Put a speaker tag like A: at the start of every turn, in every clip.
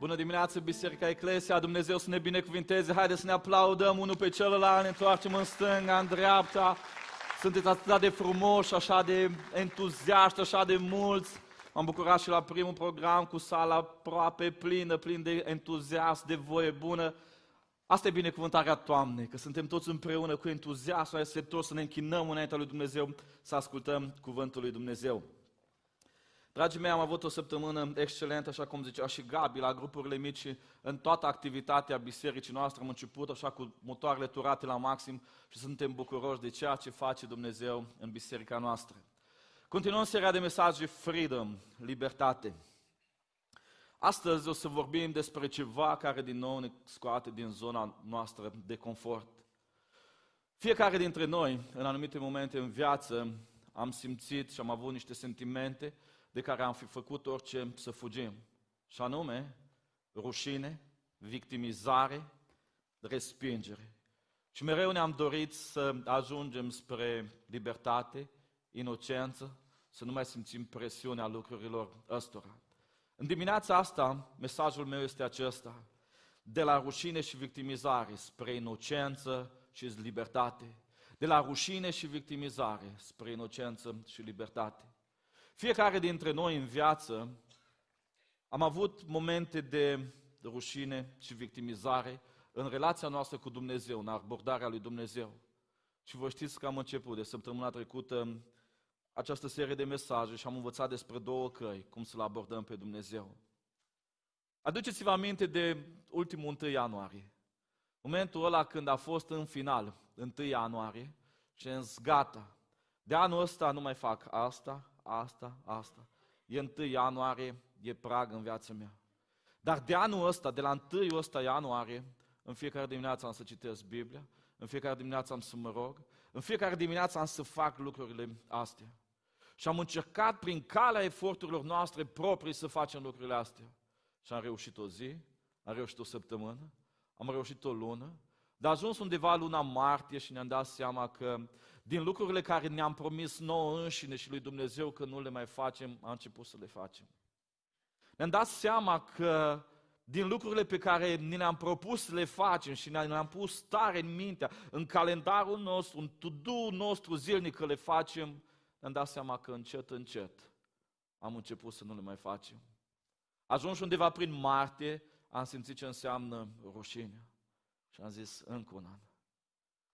A: Bună dimineața, Biserica Eclesia, Dumnezeu să ne binecuvinteze. Haideți să ne aplaudăm unul pe celălalt, ne întoarcem în stânga, în dreapta. Sunteți atât de frumoși, așa de entuziaști, așa de mulți. M-am bucurat și la primul program cu sala aproape plină, plin de entuziasm, de voie bună. Asta e binecuvântarea Toamnei, că suntem toți împreună cu entuziasm, să tot să ne închinăm înaintea lui Dumnezeu, să ascultăm cuvântul lui Dumnezeu. Dragii mei, am avut o săptămână excelentă, așa cum zicea și Gabi, la grupurile mici în toată activitatea bisericii noastre. Am început așa cu motoarele turate la maxim și suntem bucuroși de ceea ce face Dumnezeu în biserica noastră. Continuăm seria de mesaje Freedom, libertate. Astăzi o să vorbim despre ceva care din nou ne scoate din zona noastră de confort. Fiecare dintre noi, în anumite momente în viață, am simțit și am avut niște sentimente de care am fi făcut orice să fugim. Și anume, rușine, victimizare, respingere. Și mereu ne-am dorit să ajungem spre libertate, inocență, să nu mai simțim presiunea lucrurilor ăstora. În dimineața asta, mesajul meu este acesta. De la rușine și victimizare spre inocență și libertate. De la rușine și victimizare spre inocență și libertate. Fiecare dintre noi în viață am avut momente de rușine și victimizare în relația noastră cu Dumnezeu, în abordarea lui Dumnezeu. Și vă știți că am început de săptămâna trecută această serie de mesaje și am învățat despre două căi, cum să-L abordăm pe Dumnezeu. Aduceți-vă aminte de ultimul 1 ianuarie. Momentul ăla când a fost în final, 1 ianuarie, și am zis, gata, de anul ăsta nu mai fac asta, asta, asta. E 1 ianuarie, e prag în viața mea. Dar de anul ăsta, de la 1 ăsta ianuarie, în fiecare dimineață am să citesc Biblia, în fiecare dimineață am să mă rog, în fiecare dimineață am să fac lucrurile astea. Și am încercat prin calea eforturilor noastre proprii să facem lucrurile astea. Și am reușit o zi, am reușit o săptămână, am reușit o lună, dar ajuns undeva luna martie și ne-am dat seama că din lucrurile care ne-am promis nouă înșine și lui Dumnezeu că nu le mai facem, am început să le facem. Ne-am dat seama că din lucrurile pe care ni le-am propus să le facem și ne-am pus tare în mintea, în calendarul nostru, în to nostru zilnic că le facem, ne-am dat seama că încet, încet am început să nu le mai facem. Ajuns undeva prin martie, am simțit ce înseamnă rușinea. Și am zis, încă un an.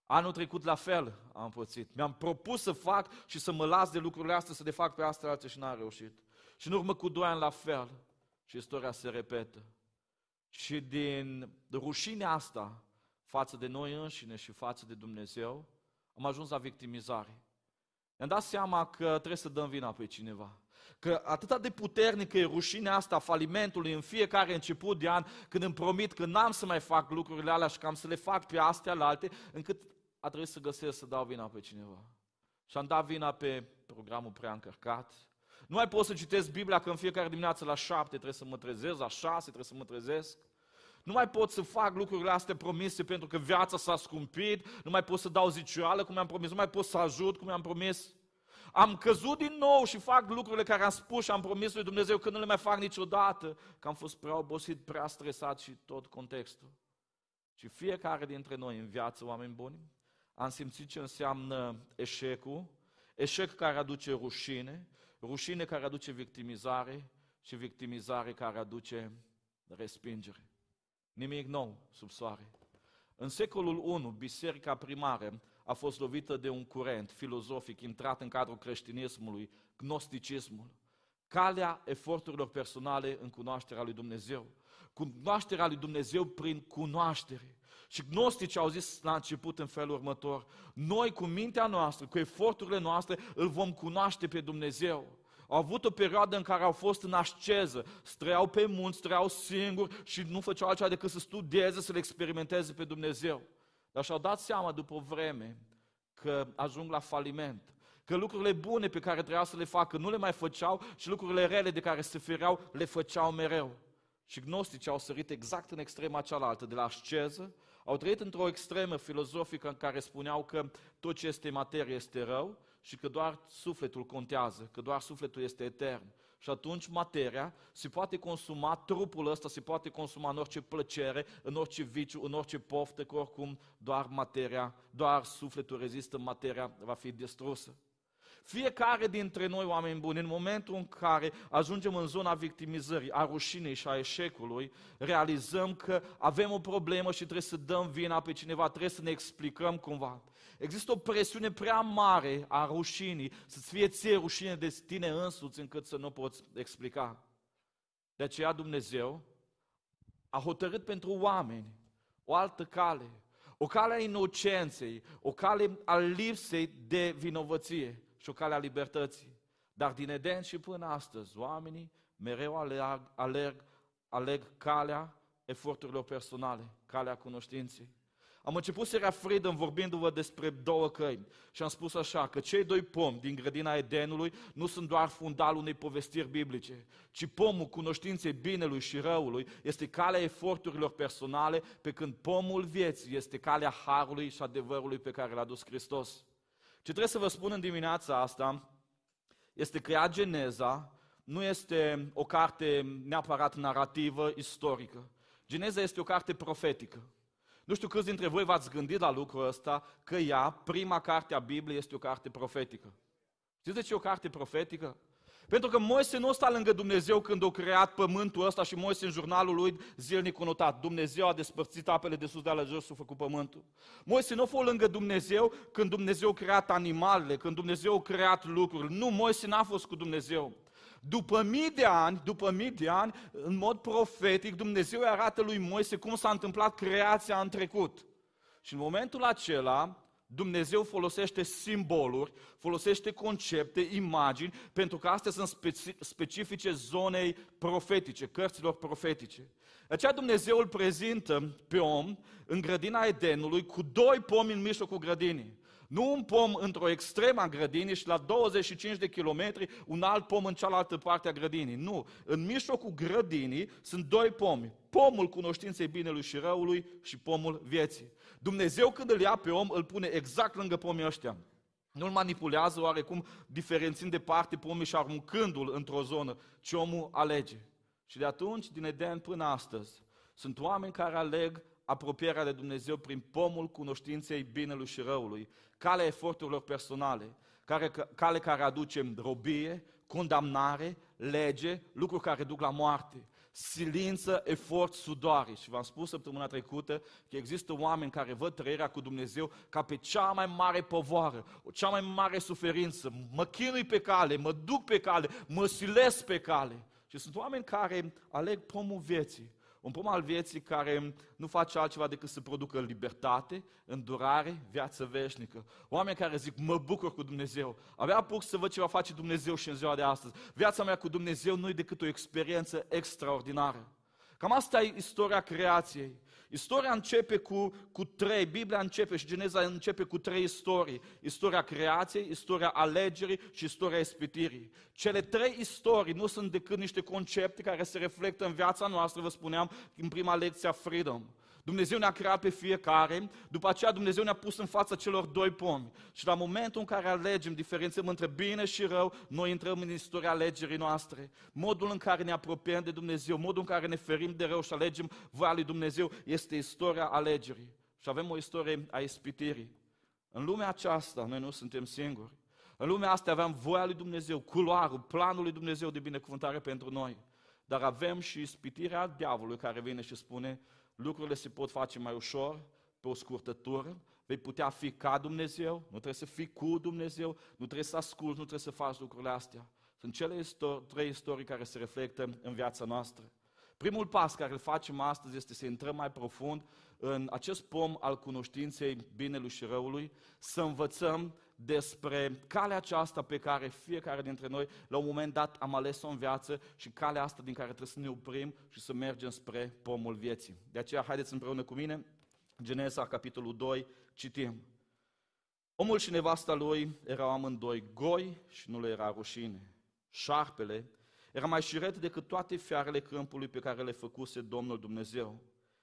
A: Anul trecut la fel am pățit. Mi-am propus să fac și să mă las de lucrurile astea, să le fac pe astea alții și n-am reușit. Și în urmă cu doi ani la fel. Și istoria se repetă. Și din rușinea asta față de noi înșine și față de Dumnezeu, am ajuns la victimizare. Ne-am dat seama că trebuie să dăm vina pe cineva. Că atât de puternică e rușinea asta falimentului în fiecare început de an, când îmi promit că n-am să mai fac lucrurile alea și că am să le fac pe astea la alte, încât a trebuit să găsesc să dau vina pe cineva. Și am dat vina pe programul prea încărcat. Nu mai pot să citesc Biblia că în fiecare dimineață la șapte trebuie să mă trezesc, la șase trebuie să mă trezesc. Nu mai pot să fac lucrurile astea promise pentru că viața s-a scumpit, nu mai pot să dau zicioală cum mi-am promis, nu mai pot să ajut cum mi-am promis. Am căzut din nou și fac lucrurile care am spus și am promis lui Dumnezeu că nu le mai fac niciodată, că am fost prea obosit, prea stresat și tot contextul. Și fiecare dintre noi în viață, oameni buni, am simțit ce înseamnă eșecul, eșec care aduce rușine, rușine care aduce victimizare și victimizare care aduce respingere. Nimic nou sub soare. În secolul I, biserica primară a fost lovită de un curent filozofic intrat în cadrul creștinismului, gnosticismul. Calea eforturilor personale în cunoașterea lui Dumnezeu. Cunoașterea lui Dumnezeu prin cunoaștere. Și gnosticii au zis la început în felul următor, noi cu mintea noastră, cu eforturile noastre, îl vom cunoaște pe Dumnezeu. Au avut o perioadă în care au fost în asceză, străiau pe munți, străiau singuri și nu făceau altceva decât să studieze, să le experimenteze pe Dumnezeu. Dar și-au dat seama după o vreme că ajung la faliment, că lucrurile bune pe care trebuiau să le facă nu le mai făceau și lucrurile rele de care se fereau le făceau mereu. Și gnosticii au sărit exact în extrema cealaltă, de la asceză, au trăit într-o extremă filozofică în care spuneau că tot ce este materie este rău și că doar sufletul contează, că doar sufletul este etern. Și atunci materia se poate consuma, trupul ăsta se poate consuma în orice plăcere, în orice viciu, în orice poftă, că oricum doar materia, doar sufletul rezistă, materia va fi distrusă. Fiecare dintre noi, oameni buni, în momentul în care ajungem în zona victimizării, a rușinei și a eșecului, realizăm că avem o problemă și trebuie să dăm vina pe cineva, trebuie să ne explicăm cumva. Există o presiune prea mare a rușinii, să-ți fie ție rușine de tine însuți încât să nu poți explica. De aceea Dumnezeu a hotărât pentru oameni o altă cale, o cale a inocenței, o cale a lipsei de vinovăție și o cale a libertății. Dar din Eden și până astăzi, oamenii mereu alerg, alerg, aleg calea eforturilor personale, calea cunoștinței. Am început seria Freedom vorbindu-vă despre două căi și am spus așa, că cei doi pomi din grădina Edenului nu sunt doar fundalul unei povestiri biblice, ci pomul cunoștinței binelui și răului este calea eforturilor personale, pe când pomul vieții este calea harului și adevărului pe care l-a dus Hristos. Ce trebuie să vă spun în dimineața asta este că ea Geneza nu este o carte neapărat narrativă, istorică. Geneza este o carte profetică. Nu știu câți dintre voi v-ați gândit la lucrul ăsta, că ea, prima carte a Bibliei, este o carte profetică. Știți de ce e o carte profetică? Pentru că Moise nu sta lângă Dumnezeu când a creat pământul ăsta și Moise în jurnalul lui zilnic notat. Dumnezeu a despărțit apele de sus de la jos și a făcut pământul. Moise nu a fost lângă Dumnezeu când Dumnezeu a creat animalele, când Dumnezeu a creat lucruri. Nu, Moise n-a fost cu Dumnezeu. După mii de ani, după mii de ani, în mod profetic, Dumnezeu îi arată lui Moise cum s-a întâmplat creația în trecut. Și în momentul acela, Dumnezeu folosește simboluri, folosește concepte, imagini, pentru că astea sunt specifice zonei profetice, cărților profetice. De aceea Dumnezeu îl prezintă pe om în grădina Edenului cu doi pomi în mijlocul grădinii. Nu un pom într-o extremă a grădinii și la 25 de kilometri un alt pom în cealaltă parte a grădinii. Nu. În mijlocul grădinii sunt doi pomi. Pomul cunoștinței binelui și răului și pomul vieții. Dumnezeu când îl ia pe om, îl pune exact lângă pomii ăștia. Nu-l manipulează oarecum diferențind departe pomii și aruncându-l într-o zonă, ci omul alege. Și de atunci, din Eden până astăzi, sunt oameni care aleg apropierea de Dumnezeu prin pomul cunoștinței binelui și răului, calea eforturilor personale, care, cale care aduce robie, condamnare, lege, lucruri care duc la moarte, silință, efort, sudoare. Și v-am spus săptămâna trecută că există oameni care văd trăirea cu Dumnezeu ca pe cea mai mare povoară, o cea mai mare suferință. Mă chinui pe cale, mă duc pe cale, mă silesc pe cale. Și sunt oameni care aleg pomul vieții un pom al vieții care nu face altceva decât să producă libertate, îndurare, viață veșnică. Oameni care zic, mă bucur cu Dumnezeu. Avea apuc să văd ce va face Dumnezeu și în ziua de astăzi. Viața mea cu Dumnezeu nu e decât o experiență extraordinară. Cam asta e istoria creației. Istoria începe cu, cu trei, Biblia începe și Geneza începe cu trei istorii. Istoria creației, istoria alegerii și istoria ispitirii. Cele trei istorii nu sunt decât niște concepte care se reflectă în viața noastră, vă spuneam, în prima lecție a Freedom. Dumnezeu ne-a creat pe fiecare, după aceea Dumnezeu ne-a pus în fața celor doi pomi. Și la momentul în care alegem, diferențăm între bine și rău, noi intrăm în istoria alegerii noastre. Modul în care ne apropiem de Dumnezeu, modul în care ne ferim de rău și alegem voia lui Dumnezeu, este istoria alegerii. Și avem o istorie a ispitirii. În lumea aceasta, noi nu suntem singuri. În lumea asta aveam voia lui Dumnezeu, culoarul, planul lui Dumnezeu de binecuvântare pentru noi. Dar avem și ispitirea diavolului care vine și spune, lucrurile se pot face mai ușor, pe o scurtătură, vei putea fi ca Dumnezeu, nu trebuie să fii cu Dumnezeu, nu trebuie să asculți, nu trebuie să faci lucrurile astea. Sunt cele istor- trei istorii care se reflectă în viața noastră. Primul pas care îl facem astăzi este să intrăm mai profund în acest pom al cunoștinței binelui și răului, să învățăm despre calea aceasta pe care fiecare dintre noi la un moment dat am ales-o în viață și calea asta din care trebuie să ne oprim și să mergem spre pomul vieții. De aceea, haideți împreună cu mine, Genesa, capitolul 2, citim. Omul și nevasta lui erau amândoi goi și nu le era rușine. Șarpele era mai șiret decât toate fiarele câmpului pe care le făcuse Domnul Dumnezeu.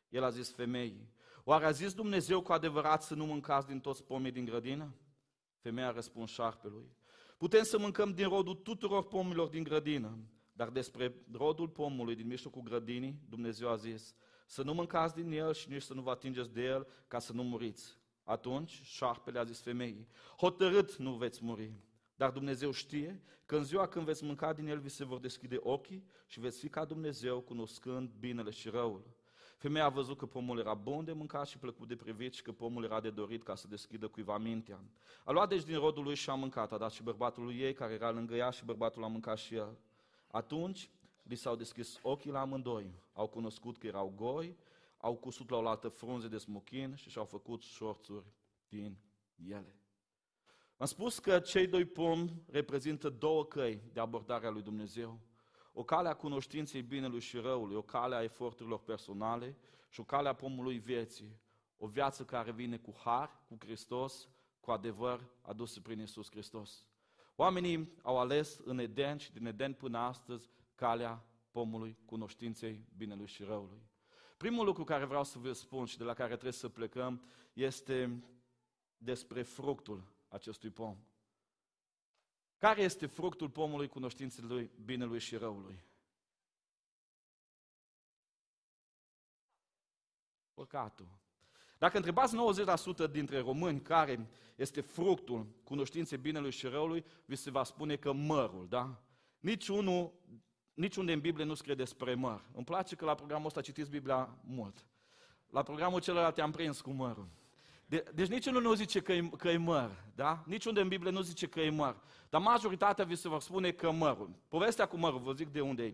A: El a zis femeii, oare a zis Dumnezeu cu adevărat să nu mâncați din toți pomii din grădină? Femeia a răspuns șarpelui, putem să mâncăm din rodul tuturor pomilor din grădină, Dar despre rodul pomului din mijlocul grădinii, Dumnezeu a zis, să nu mâncați din el și nici să nu vă atingeți de el ca să nu muriți. Atunci șarpele a zis femeii, hotărât nu veți muri. Dar Dumnezeu știe că în ziua când veți mânca din el, vi se vor deschide ochii și veți fi ca Dumnezeu, cunoscând binele și răul. Femeia a văzut că pomul era bun de mâncat și plăcut de privit și că pomul era de dorit ca să deschidă cuiva mintea. A luat deci din rodul lui și a mâncat, a dat și bărbatul ei care era lângă ea și bărbatul a mâncat și el. Atunci li s-au deschis ochii la amândoi, au cunoscut că erau goi, au cusut la o altă frunze de smochin și și-au făcut șorțuri din ele. Am spus că cei doi pomi reprezintă două căi de abordare a lui Dumnezeu. O cale a cunoștinței binelui și răului, o cale a eforturilor personale și o cale a pomului vieții. O viață care vine cu har, cu Hristos, cu adevăr adusă prin Isus Hristos. Oamenii au ales în Eden și din Eden până astăzi calea pomului cunoștinței binelui și răului. Primul lucru care vreau să vă spun și de la care trebuie să plecăm este despre fructul acestui pom. Care este fructul pomului cunoștinței lui binelui și răului? Păcatul. Dacă întrebați 90% dintre români care este fructul cunoștinței binelui și răului, vi se va spune că mărul, da? Niciunul, niciunde în Biblie nu scrie despre măr. Îmi place că la programul ăsta citiți Biblia mult. La programul celălalt te-am prins cu mărul. De, deci niciunul nu zice că e, că e măr, da? Niciunde în Biblie nu zice că e măr. Dar majoritatea vi se vor spune că mărul. Povestea cu mărul, vă zic de unde e.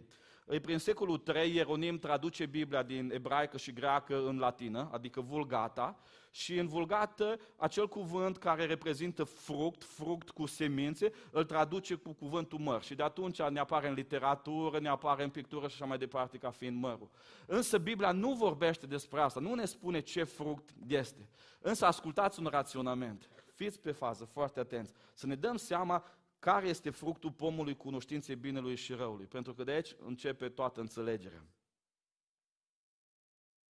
A: E prin secolul 3, Ieronim traduce Biblia din ebraică și greacă în latină, adică vulgata, și în vulgată acel cuvânt care reprezintă fruct, fruct cu semințe, îl traduce cu cuvântul măr. Și de atunci ne apare în literatură, ne apare în pictură și așa mai departe ca fiind mărul. Însă Biblia nu vorbește despre asta, nu ne spune ce fruct este. Însă ascultați un raționament. Fiți pe fază, foarte atenți. Să ne dăm seama care este fructul pomului cunoștinței binelui și răului. Pentru că de aici începe toată înțelegerea.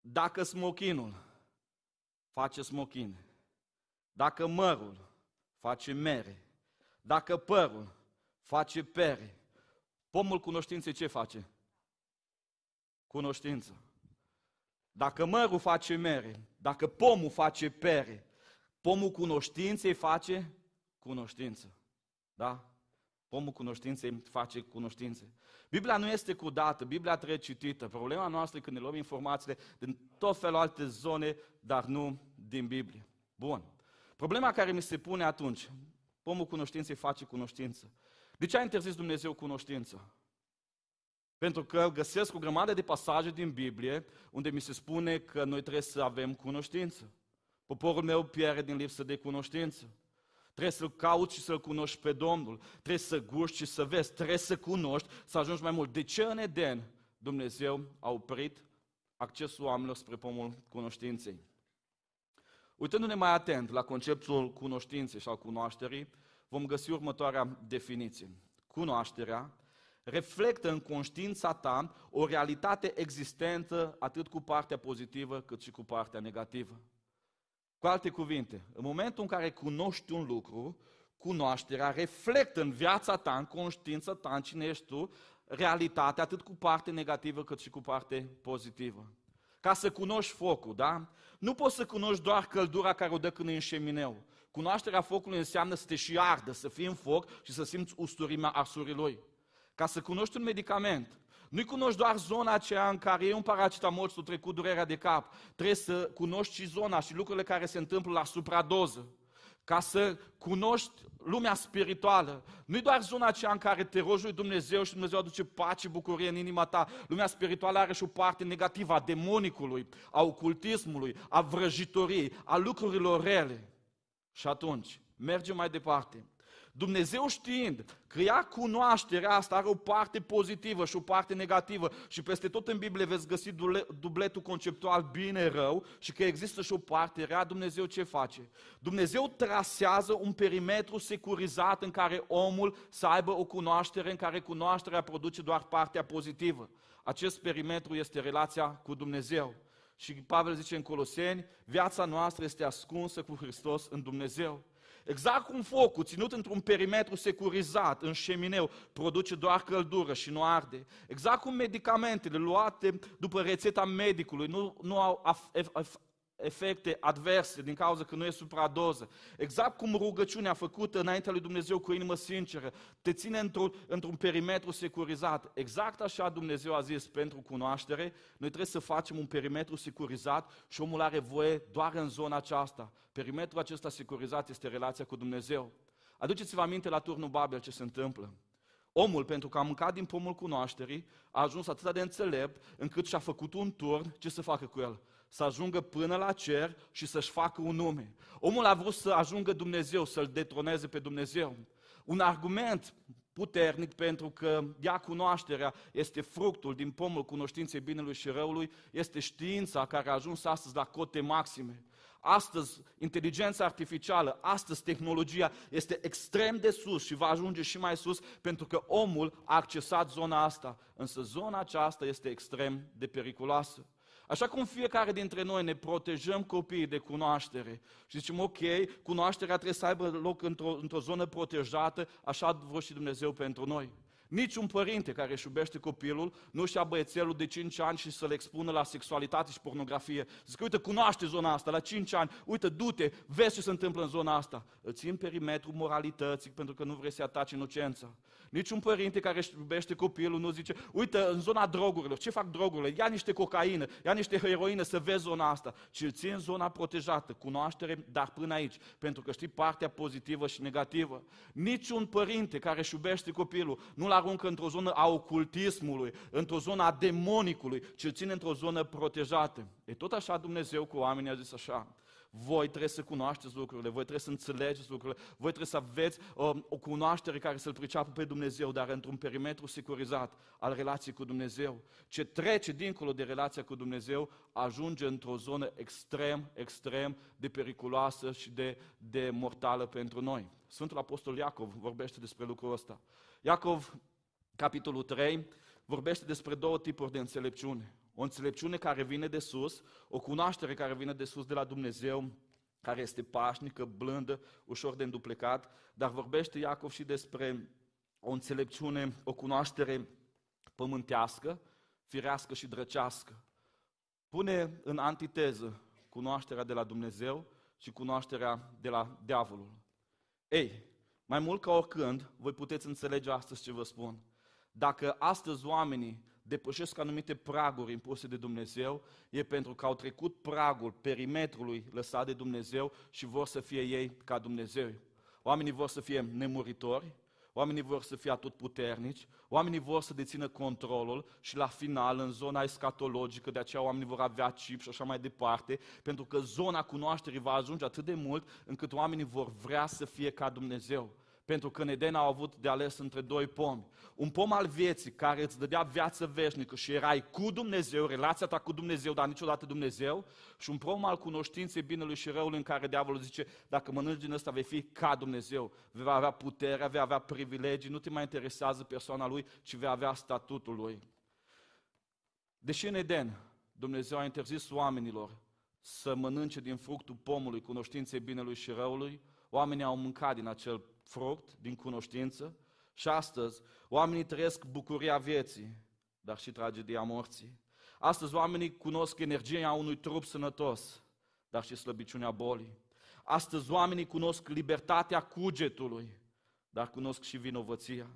A: Dacă smochinul face smochin, dacă mărul face mere, dacă părul face pere, pomul cunoștinței ce face? Cunoștință. Dacă mărul face mere, dacă pomul face pere, pomul cunoștinței face cunoștință. Da? Pomul cunoștinței face cunoștințe. Biblia nu este cu dată, Biblia trebuie citită. Problema noastră e când ne luăm informațiile din tot felul alte zone, dar nu din Biblie. Bun. Problema care mi se pune atunci, pomul cunoștinței face cunoștință. De ce a interzis Dumnezeu cunoștință? Pentru că găsesc o grămadă de pasaje din Biblie unde mi se spune că noi trebuie să avem cunoștință. Poporul meu pierde din lipsă de cunoștință. Trebuie să-L cauți și să-L cunoști pe Domnul. Trebuie să guști și să vezi. Trebuie să cunoști, să ajungi mai mult. De ce în Eden Dumnezeu a oprit accesul oamenilor spre pomul cunoștinței? Uitându-ne mai atent la conceptul cunoștinței sau cunoașterii, vom găsi următoarea definiție. Cunoașterea reflectă în conștiința ta o realitate existentă atât cu partea pozitivă cât și cu partea negativă. Cu alte cuvinte, în momentul în care cunoști un lucru, cunoașterea reflectă în viața ta, în conștiința ta, în cine ești tu, realitatea atât cu parte negativă cât și cu parte pozitivă. Ca să cunoști focul, da? Nu poți să cunoști doar căldura care o dă când e în șemineu. Cunoașterea focului înseamnă să te și ardă, să fii în foc și să simți usturimea arsurii lui. Ca să cunoști un medicament, nu-i cunoști doar zona aceea în care e un paracetamol și trecut durerea de cap. Trebuie să cunoști și zona și lucrurile care se întâmplă la supradoză. Ca să cunoști lumea spirituală. Nu-i doar zona aceea în care te rogi lui Dumnezeu și Dumnezeu aduce pace, bucurie în inima ta. Lumea spirituală are și o parte negativă a demonicului, a ocultismului, a vrăjitoriei, a lucrurilor rele. Și atunci, mergem mai departe. Dumnezeu știind că ea cunoașterea asta are o parte pozitivă și o parte negativă și peste tot în Biblie veți găsi dubletul conceptual bine-rău și că există și o parte rea, Dumnezeu ce face? Dumnezeu trasează un perimetru securizat în care omul să aibă o cunoaștere în care cunoașterea produce doar partea pozitivă. Acest perimetru este relația cu Dumnezeu. Și Pavel zice în Coloseni, viața noastră este ascunsă cu Hristos în Dumnezeu. Exact cum focul, ținut într-un perimetru securizat, în șemineu, produce doar căldură și nu arde. Exact cum medicamentele luate după rețeta medicului nu, nu au efecte adverse din cauza că nu e supradoză. Exact cum rugăciunea făcută înaintea lui Dumnezeu cu inimă sinceră te ține într-un, într-un perimetru securizat. Exact așa Dumnezeu a zis pentru cunoaștere, noi trebuie să facem un perimetru securizat și omul are voie doar în zona aceasta. Perimetrul acesta securizat este relația cu Dumnezeu. Aduceți-vă aminte la turnul Babel ce se întâmplă. Omul, pentru că a mâncat din pomul cunoașterii, a ajuns atât de înțelept încât și-a făcut un turn, ce să facă cu el? Să ajungă până la cer și să-și facă un nume. Omul a vrut să ajungă Dumnezeu, să-L detroneze pe Dumnezeu. Un argument puternic pentru că ea cunoașterea este fructul din pomul cunoștinței binelui și răului, este știința care a ajuns astăzi la cote maxime. Astăzi, inteligența artificială, astăzi, tehnologia este extrem de sus și va ajunge și mai sus pentru că omul a accesat zona asta. Însă zona aceasta este extrem de periculoasă. Așa cum fiecare dintre noi ne protejăm copiii de cunoaștere și zicem, ok, cunoașterea trebuie să aibă loc într-o, într zonă protejată, așa a și Dumnezeu pentru noi. Niciun părinte care își iubește copilul nu își ia băiețelul de 5 ani și să-l expună la sexualitate și pornografie. Zic, uite, cunoaște zona asta, la 5 ani, uite, du-te, vezi ce se întâmplă în zona asta. Îl țin perimetrul moralității pentru că nu vrei să-i ataci inocența. Niciun părinte care își iubește copilul nu zice, uite, în zona drogurilor, ce fac drogurile? Ia niște cocaină, ia niște heroină să vezi zona asta. Ci îl țin zona protejată, cunoaștere, dar până aici, pentru că știi partea pozitivă și negativă. Niciun părinte care își iubește copilul nu-l aruncă într-o zonă a ocultismului, într-o zonă a demonicului, ci îl ține într-o zonă protejată. E tot așa Dumnezeu cu oamenii a zis așa, voi trebuie să cunoașteți lucrurile, voi trebuie să înțelegeți lucrurile, voi trebuie să aveți um, o cunoaștere care să-L priceapă pe Dumnezeu, dar într-un perimetru securizat al relației cu Dumnezeu. Ce trece dincolo de relația cu Dumnezeu ajunge într-o zonă extrem, extrem de periculoasă și de, de mortală pentru noi. Sfântul Apostol Iacov vorbește despre lucrul ăsta. Iacov, capitolul 3, vorbește despre două tipuri de înțelepciune. O înțelepciune care vine de sus, o cunoaștere care vine de sus de la Dumnezeu, care este pașnică, blândă, ușor de înduplecat, dar vorbește Iacov și despre o înțelepciune, o cunoaștere pământească, firească și drăcească. Pune în antiteză cunoașterea de la Dumnezeu și cunoașterea de la diavolul. Ei, mai mult ca oricând, voi puteți înțelege astăzi ce vă spun. Dacă astăzi oamenii depășesc anumite praguri impuse de Dumnezeu, e pentru că au trecut pragul perimetrului lăsat de Dumnezeu și vor să fie ei ca Dumnezeu. Oamenii vor să fie nemuritori, oamenii vor să fie atotputernici, oamenii vor să dețină controlul și la final, în zona escatologică, de aceea oamenii vor avea chip și așa mai departe, pentru că zona cunoașterii va ajunge atât de mult încât oamenii vor vrea să fie ca Dumnezeu pentru că în Eden au avut de ales între doi pomi. Un pom al vieții care îți dădea viață veșnică și erai cu Dumnezeu, relația ta cu Dumnezeu, dar niciodată Dumnezeu, și un pom al cunoștinței binelui și răului în care diavolul zice, dacă mănânci din ăsta vei fi ca Dumnezeu, vei avea putere, vei avea privilegii, nu te mai interesează persoana lui, ci vei avea statutul lui. Deși în Eden Dumnezeu a interzis oamenilor să mănânce din fructul pomului cunoștinței binelui și răului, oamenii au mâncat din acel fruct din cunoștință și astăzi oamenii trăiesc bucuria vieții, dar și tragedia morții. Astăzi oamenii cunosc energia unui trup sănătos, dar și slăbiciunea bolii. Astăzi oamenii cunosc libertatea cugetului, dar cunosc și vinovăția.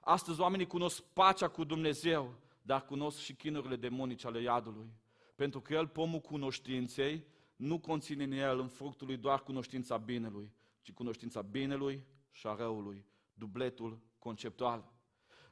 A: Astăzi oamenii cunosc pacea cu Dumnezeu, dar cunosc și chinurile demonice ale iadului. Pentru că el, pomul cunoștinței, nu conține în el, în fructul lui, doar cunoștința binelui, ci cunoștința binelui, și a răului, dubletul conceptual.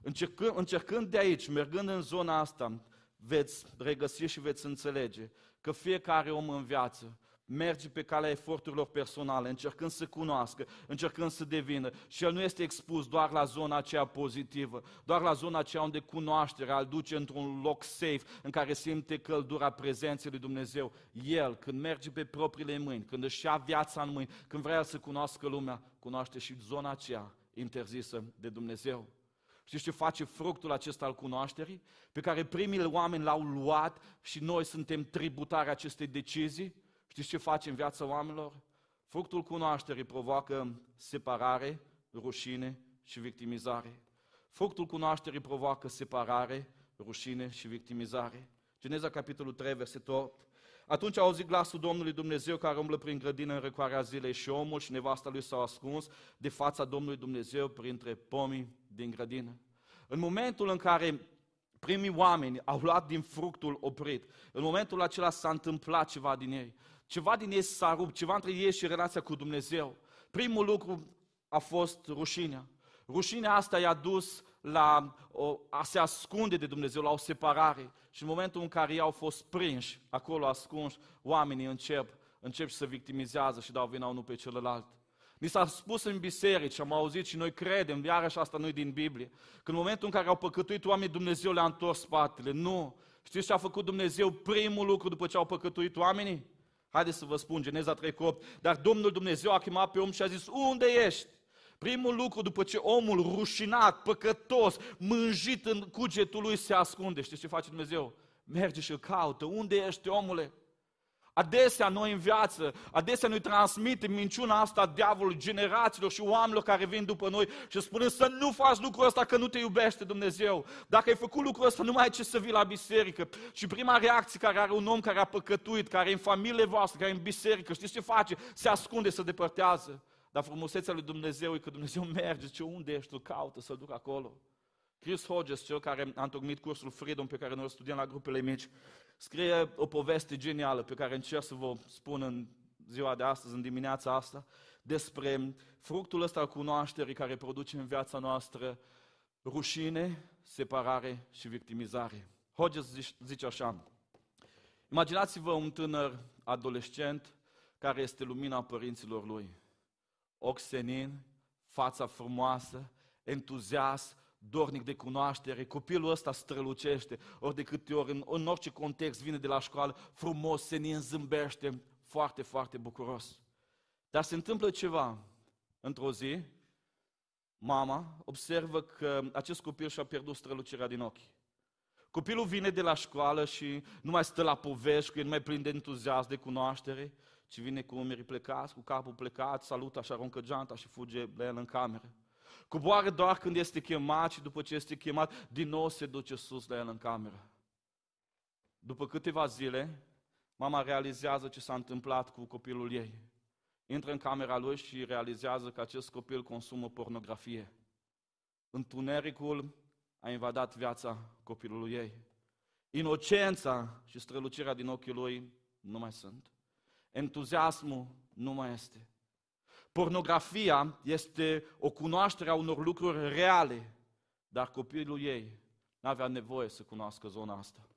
A: Încercând, încercând de aici, mergând în zona asta, veți regăsi și veți înțelege că fiecare om în viață merge pe calea eforturilor personale, încercând să cunoască, încercând să devină. Și el nu este expus doar la zona aceea pozitivă, doar la zona aceea unde cunoașterea îl duce într-un loc safe, în care simte căldura prezenței lui Dumnezeu. El, când merge pe propriile mâini, când își ia viața în mâini, când vrea să cunoască lumea, cunoaște și zona aceea interzisă de Dumnezeu. Știți ce face fructul acesta al cunoașterii? Pe care primii oameni l-au luat și noi suntem tributari acestei decizii? Știți ce face în viața oamenilor? Fructul cunoașterii provoacă separare, rușine și victimizare. Fructul cunoașterii provoacă separare, rușine și victimizare. Geneza, capitolul 3, versetul 8. Atunci a auzit glasul Domnului Dumnezeu care umblă prin grădină în răcoarea zilei și omul și nevasta lui s-au ascuns de fața Domnului Dumnezeu printre pomii din grădină. În momentul în care primii oameni au luat din fructul oprit, în momentul acela s-a întâmplat ceva din ei. Ceva din ei s-a rupt, ceva între ei și relația cu Dumnezeu. Primul lucru a fost rușinea. Rușinea asta i-a dus la o, a se ascunde de Dumnezeu, la o separare. Și în momentul în care ei au fost prinși, acolo ascunși, oamenii încep, încep să victimizează și dau vina unul pe celălalt. Ni s-a spus în biserici, am auzit și noi credem, iarăși asta nu din Biblie, că în momentul în care au păcătuit oamenii, Dumnezeu le-a întors spatele. Nu! Știți ce a făcut Dumnezeu primul lucru după ce au păcătuit oamenii? Haideți să vă spun, Geneza 3 8. Dar Domnul Dumnezeu a chemat pe om și a zis, unde ești? Primul lucru după ce omul rușinat, păcătos, mânjit în cugetul lui se ascunde. Știți ce face Dumnezeu? Merge și îl caută. Unde ești, omule? Adesea noi în viață, adesea noi transmitem minciuna asta diavolului, generațiilor și oamenilor care vin după noi și spunem să nu faci lucrul ăsta că nu te iubește Dumnezeu. Dacă ai făcut lucrul ăsta, nu mai ai ce să vii la biserică. Și prima reacție care are un om care a păcătuit, care e în familie voastră, care e în biserică, știți ce face? Se ascunde, se depărtează. Dar frumusețea lui Dumnezeu e că Dumnezeu merge, ce unde ești, tu caută să duc acolo. Chris Hodges, cel care a întocmit cursul Freedom pe care noi îl studiem la grupele mici, scrie o poveste genială pe care încerc să vă spun în ziua de astăzi, în dimineața asta, despre fructul ăsta al cunoașterii care produce în viața noastră rușine, separare și victimizare. Hodges zice așa, imaginați-vă un tânăr adolescent care este lumina părinților lui. Ochi senin, fața frumoasă, entuziasm, dornic de cunoaștere, copilul ăsta strălucește, ori de câte ori, în, în orice context vine de la școală, frumos, se ne zâmbește, foarte, foarte bucuros. Dar se întâmplă ceva. Într-o zi, mama observă că acest copil și-a pierdut strălucirea din ochi. Copilul vine de la școală și nu mai stă la povești, că e mai plin de entuziasm, de cunoaștere, ci vine cu umerii plecați, cu capul plecat, salută și aruncă geanta și fuge la el în cameră. Coboară doar când este chemat și după ce este chemat, din nou se duce sus la el în cameră. După câteva zile, mama realizează ce s-a întâmplat cu copilul ei. Intră în camera lui și realizează că acest copil consumă pornografie. Întunericul a invadat viața copilului ei. Inocența și strălucirea din ochii lui nu mai sunt. Entuziasmul nu mai este. Pornografia este o cunoaștere a unor lucruri reale, dar copilul ei nu avea nevoie să cunoască zona asta.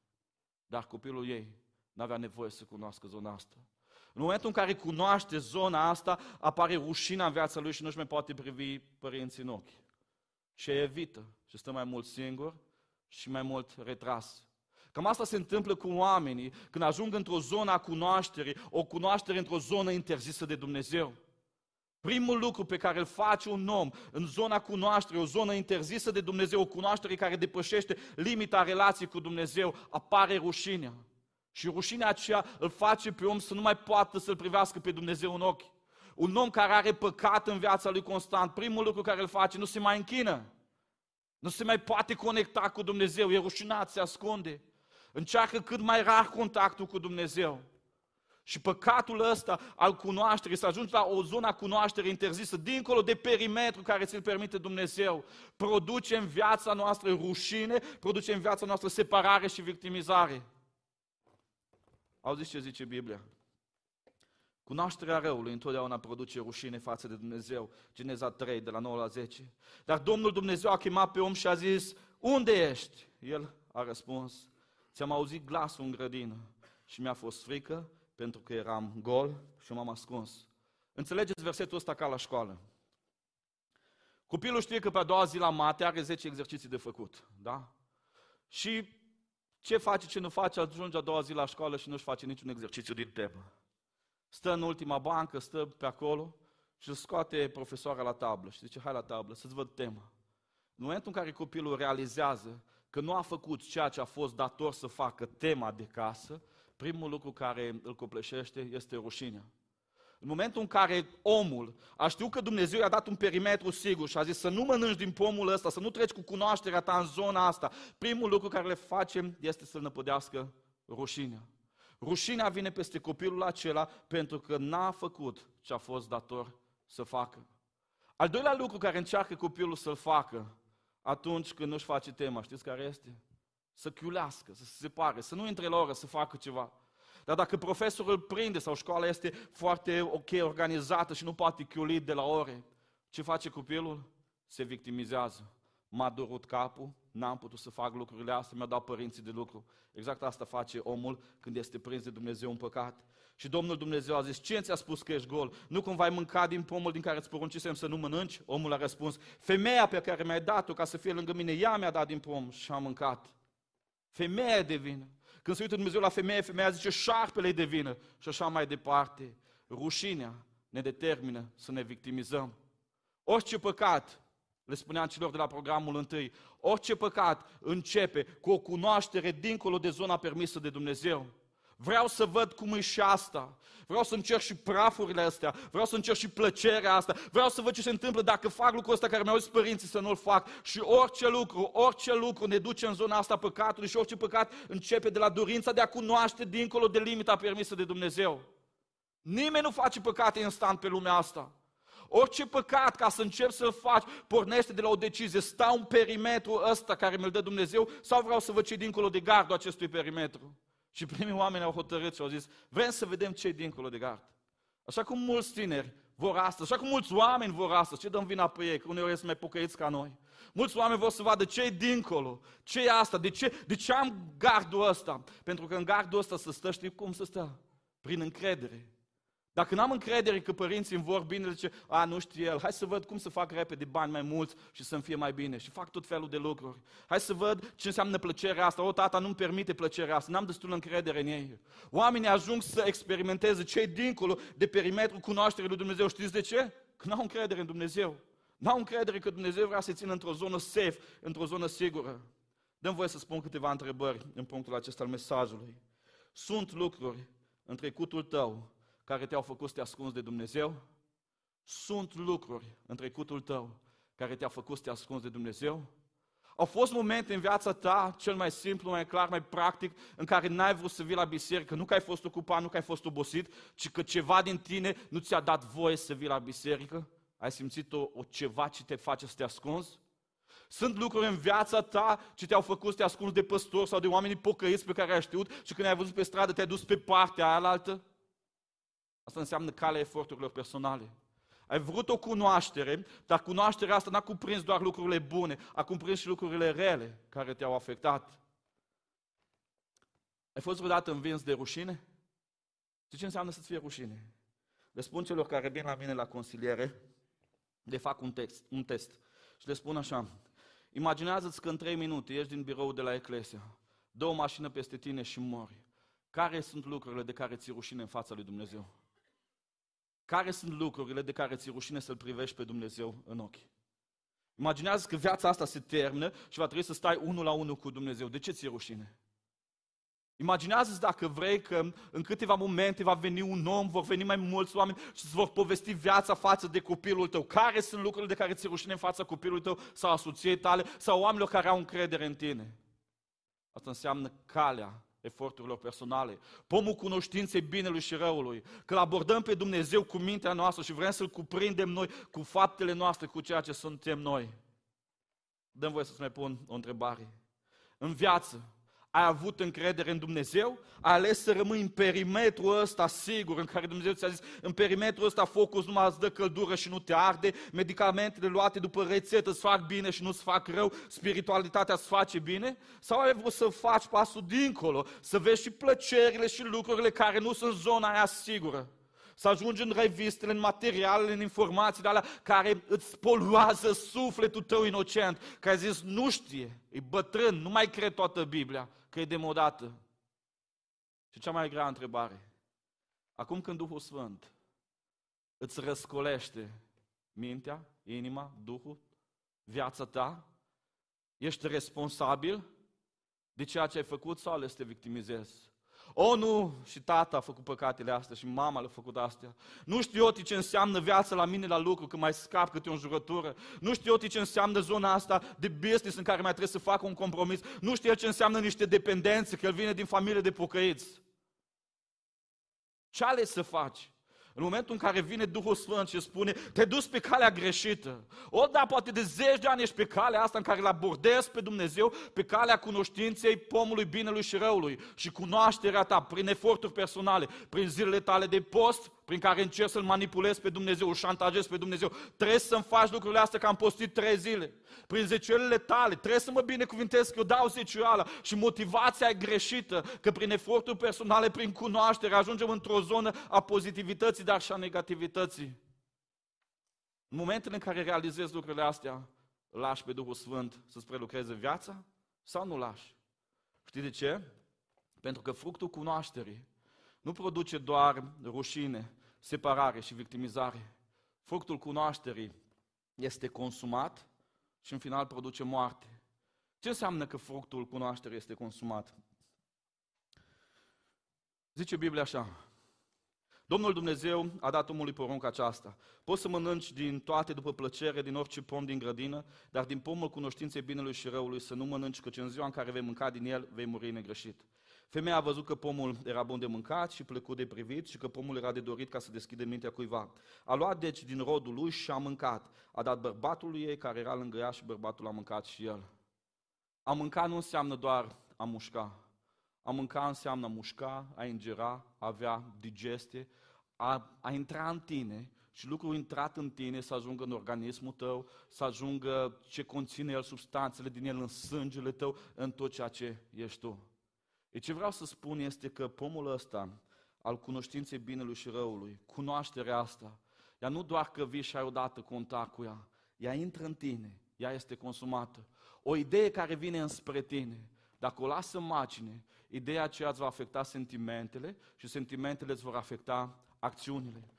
A: Dar copilul ei nu avea nevoie să cunoască zona asta. În momentul în care cunoaște zona asta, apare rușina în viața lui și nu-și mai poate privi părinții în ochi. Și evită și stă mai mult singur și mai mult retras. Cam asta se întâmplă cu oamenii când ajung într-o zonă a cunoașterii, o cunoaștere într-o zonă interzisă de Dumnezeu. Primul lucru pe care îl face un om în zona cunoașterii, o zonă interzisă de Dumnezeu, o cunoaștere care depășește limita relației cu Dumnezeu, apare rușinea. Și rușinea aceea îl face pe om să nu mai poată să-L privească pe Dumnezeu în ochi. Un om care are păcat în viața lui constant, primul lucru care îl face, nu se mai închină. Nu se mai poate conecta cu Dumnezeu, e rușinat, se ascunde. Încearcă cât mai rar contactul cu Dumnezeu. Și păcatul ăsta al cunoașterii, să ajungi la o zonă a cunoașterii interzisă, dincolo de perimetru care ți-l permite Dumnezeu, produce în viața noastră rușine, produce în viața noastră separare și victimizare. Auziți ce zice Biblia? Cunoașterea răului întotdeauna produce rușine față de Dumnezeu. Geneza 3, de la 9 la 10. Dar Domnul Dumnezeu a chemat pe om și a zis, unde ești? El a răspuns, ți-am auzit glasul în grădină și mi-a fost frică pentru că eram gol și m-am ascuns. Înțelegeți versetul ăsta ca la școală. Copilul știe că pe a doua zi la mate are 10 exerciții de făcut, da? Și ce face, ce nu face, ajunge a doua zi la școală și nu-și face niciun exercițiu din temă. Stă în ultima bancă, stă pe acolo și îl scoate profesoara la tablă și zice, hai la tablă, să-ți văd tema. În momentul în care copilul realizează că nu a făcut ceea ce a fost dator să facă tema de casă, primul lucru care îl copleșește este rușinea. În momentul în care omul a știut că Dumnezeu i-a dat un perimetru sigur și a zis să nu mănânci din pomul ăsta, să nu treci cu cunoașterea ta în zona asta, primul lucru care le facem este să-l năpădească rușinea. Rușinea vine peste copilul acela pentru că n-a făcut ce a fost dator să facă. Al doilea lucru care încearcă copilul să-l facă atunci când nu-și face tema, știți care este? Să chiulească, să se separe, să nu intre la oră, să facă ceva. Dar dacă profesorul îl prinde sau școala este foarte ok organizată și nu poate chiuli de la ore, ce face copilul? Se victimizează. M-a durut capul, n-am putut să fac lucrurile astea, mi-au dat părinții de lucru. Exact asta face omul când este prins de Dumnezeu în păcat. Și Domnul Dumnezeu a zis, cine ți-a spus că ești gol? Nu cum ai mânca din pomul din care îți poruncisem să nu mănânci? Omul a răspuns, femeia pe care mi-ai dat-o ca să fie lângă mine, ea mi-a dat din pom și am mâncat. Femeia de vină. Când se uită Dumnezeu la femeie, femeia zice șarpele de vină și așa mai departe. Rușinea ne determină să ne victimizăm. Orice păcat, le spuneam celor de la programul întâi, orice păcat începe cu o cunoaștere dincolo de zona permisă de Dumnezeu. Vreau să văd cum e și asta. Vreau să încerc și prafurile astea. Vreau să încerc și plăcerea asta. Vreau să văd ce se întâmplă dacă fac lucrul ăsta care mi-au zis părinții să nu-l fac. Și orice lucru, orice lucru ne duce în zona asta păcatului și orice păcat începe de la dorința de a cunoaște dincolo de limita permisă de Dumnezeu. Nimeni nu face păcate instant pe lumea asta. Orice păcat, ca să încerci să-l faci, pornește de la o decizie. Stau în perimetru ăsta care mi-l dă Dumnezeu sau vreau să văd ce dincolo de gardul acestui perimetru? Și primii oameni au hotărât și au zis, vrem să vedem ce dincolo de gard. Așa cum mulți tineri vor astăzi, așa cum mulți oameni vor astăzi, ce dăm vina pe ei, că uneori sunt mai pocăiți ca noi. Mulți oameni vor să vadă ce e dincolo, ce e asta, de ce, de ce am gardul ăsta. Pentru că în gardul ăsta să stă, știi cum să stă? Prin încredere. Dacă n-am încredere că părinții îmi vor bine, zice, a, nu știu el, hai să văd cum să fac repede bani mai mulți și să-mi fie mai bine. Și fac tot felul de lucruri. Hai să văd ce înseamnă plăcerea asta. O, tata nu-mi permite plăcerea asta, n-am destul încredere în ei. Oamenii ajung să experimenteze ce dincolo de perimetrul cunoașterii lui Dumnezeu. Știți de ce? Că n-au încredere în Dumnezeu. N-au încredere că Dumnezeu vrea să țină într-o zonă safe, într-o zonă sigură. Dăm voie să spun câteva întrebări în punctul acesta al mesajului. Sunt lucruri în trecutul tău care te-au făcut să te ascunzi de Dumnezeu? Sunt lucruri în trecutul tău care te-au făcut să te ascunzi de Dumnezeu? Au fost momente în viața ta, cel mai simplu, mai clar, mai practic, în care n-ai vrut să vii la biserică, nu că ai fost ocupat, nu că ai fost obosit, ci că ceva din tine nu ți-a dat voie să vii la biserică? Ai simțit o, o ceva ce te face să te ascunzi? Sunt lucruri în viața ta ce te-au făcut să te ascunzi de păstori sau de oamenii pocăiți pe care ai știut și când ai văzut pe stradă te-ai dus pe partea aia altă? Asta înseamnă calea eforturilor personale. Ai vrut o cunoaștere, dar cunoașterea asta n-a cuprins doar lucrurile bune, a cuprins și lucrurile rele care te-au afectat. Ai fost vreodată învins de rușine? Știi ce înseamnă să-ți fie rușine? Le spun celor care vin la mine la consiliere, le fac un, text, un test și le spun așa, imaginează-ți că în trei minute ieși din birou de la Eclesia, dă o mașină peste tine și mori. Care sunt lucrurile de care ți rușine în fața lui Dumnezeu? Care sunt lucrurile de care ți rușine să-L privești pe Dumnezeu în ochi? Imaginează că viața asta se termină și va trebui să stai unul la unul cu Dumnezeu. De ce ți-e rușine? Imaginează-ți dacă vrei că în câteva momente va veni un om, vor veni mai mulți oameni și îți vor povesti viața față de copilul tău. Care sunt lucrurile de care ți rușine în fața copilului tău sau a soției tale sau oamenilor care au încredere în tine? Asta înseamnă calea eforturilor personale, pomul cunoștinței binelui și răului, că îl abordăm pe Dumnezeu cu mintea noastră și vrem să-L cuprindem noi cu faptele noastre, cu ceea ce suntem noi. Dăm voie să-ți mai pun o întrebare. În viață, ai avut încredere în Dumnezeu, ai ales să rămâi în perimetrul ăsta sigur, în care Dumnezeu ți-a zis, în perimetrul ăsta focus nu îți dă căldură și nu te arde, medicamentele luate după rețetă îți fac bine și nu îți fac rău, spiritualitatea îți face bine? Sau ai vrut să faci pasul dincolo, să vezi și plăcerile și lucrurile care nu sunt zona aia sigură? Să ajungi în revistele, în materialele, în informațiile alea care îți poluează sufletul tău inocent, care ai zis, nu știe, e bătrân, nu mai cred toată Biblia, că e demodată. Și cea mai grea întrebare, acum când Duhul Sfânt îți răscolește mintea, inima, Duhul, viața ta, ești responsabil de ceea ce ai făcut sau ales să te victimizezi? O, nu, și tata a făcut păcatele astea și mama le-a făcut astea. Nu știu eu ce înseamnă viața la mine la lucru, când mai scap câte o jurătură. Nu știu eu ce înseamnă zona asta de business în care mai trebuie să facă un compromis. Nu știu eu ce înseamnă niște dependențe, că el vine din familie de pocăiți. Ce ales să faci? În momentul în care vine Duhul Sfânt și spune, te dus pe calea greșită. O, da, poate de zeci de ani ești pe calea asta în care îl abordezi pe Dumnezeu, pe calea cunoștinței pomului binelui și răului și cunoașterea ta prin eforturi personale, prin zilele tale de post, prin care încerci să-L manipulezi pe Dumnezeu, îl șantajezi pe Dumnezeu. Trebuie să-mi faci lucrurile astea că am postit trei zile. Prin zeciuielile tale, trebuie să mă binecuvintez că eu dau zeciuiala și motivația e greșită, că prin eforturi personale, prin cunoaștere, ajungem într-o zonă a pozitivității, dar și a negativității. În momentele în care realizezi lucrurile astea, lași pe Duhul Sfânt să-ți prelucreze viața sau nu lași? Știi de ce? Pentru că fructul cunoașterii nu produce doar rușine, separare și victimizare. Fructul cunoașterii este consumat și în final produce moarte. Ce înseamnă că fructul cunoașterii este consumat? Zice Biblia așa, Domnul Dumnezeu a dat omului porunca aceasta. Poți să mănânci din toate după plăcere, din orice pom din grădină, dar din pomul cunoștinței binelui și răului să nu mănânci, căci în ziua în care vei mânca din el, vei muri negreșit. Femeia a văzut că pomul era bun de mâncat și plăcut de privit și că pomul era de dorit ca să deschide mintea cuiva. A luat deci din rodul lui și a mâncat. A dat bărbatului ei care era lângă ea și bărbatul a mâncat și el. A mânca nu înseamnă doar a mușca. A mânca înseamnă a mușca, a ingera, a avea digestie, a, a intra în tine și lucrul intrat în tine să ajungă în organismul tău, să ajungă ce conține el, substanțele din el în sângele tău, în tot ceea ce ești tu. E ce vreau să spun este că pomul ăsta al cunoștinței binelui și răului, cunoașterea asta, ea nu doar că vii și ai odată contact cu ea, ea intră în tine, ea este consumată. O idee care vine înspre tine, dacă o lasă în margine, ideea aceea îți va afecta sentimentele și sentimentele îți vor afecta acțiunile.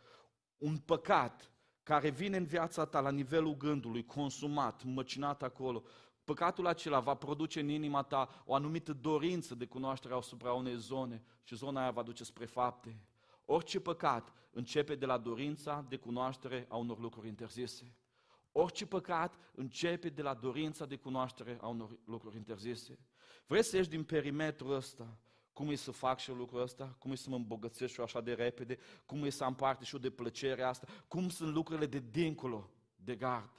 A: Un păcat care vine în viața ta la nivelul gândului, consumat, măcinat acolo, Păcatul acela va produce în inima ta o anumită dorință de cunoaștere asupra unei zone și zona aia va duce spre fapte. Orice păcat începe de la dorința de cunoaștere a unor lucruri interzise. Orice păcat începe de la dorința de cunoaștere a unor lucruri interzise. Vreți să ieși din perimetrul ăsta? Cum e să fac și eu lucrul ăsta? Cum e să mă îmbogățesc și eu așa de repede? Cum e să am parte și eu de plăcerea asta? Cum sunt lucrurile de dincolo de gard?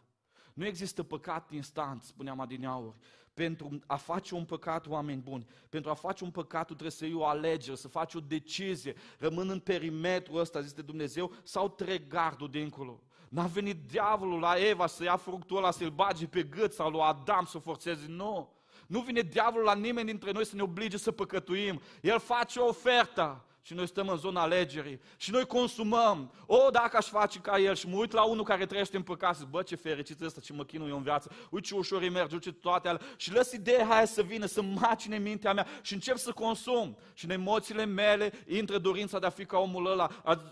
A: Nu există păcat instant, spuneam adineauri. Pentru a face un păcat, oameni buni, pentru a face un păcat, tu trebuie să iei o alegere, să faci o decizie, rămân în perimetrul ăsta, zis de Dumnezeu, sau trec gardul dincolo. N-a venit diavolul la Eva să ia fructul ăla, să-l bage pe gât sau lui Adam să forțeze, nu. Nu vine diavolul la nimeni dintre noi să ne oblige să păcătuim. El face o ofertă și noi stăm în zona alegerii și noi consumăm. O, dacă aș face ca el și mă uit la unul care trăiește în păcat și zic, bă, ce fericit ăsta, ce mă chinuie în viață, uite ce ușor îi merge, uite toate alea. Și lăs ideea hai să vină, să macine mintea mea și încep să consum. Și în emoțiile mele intră dorința de a fi ca omul ăla,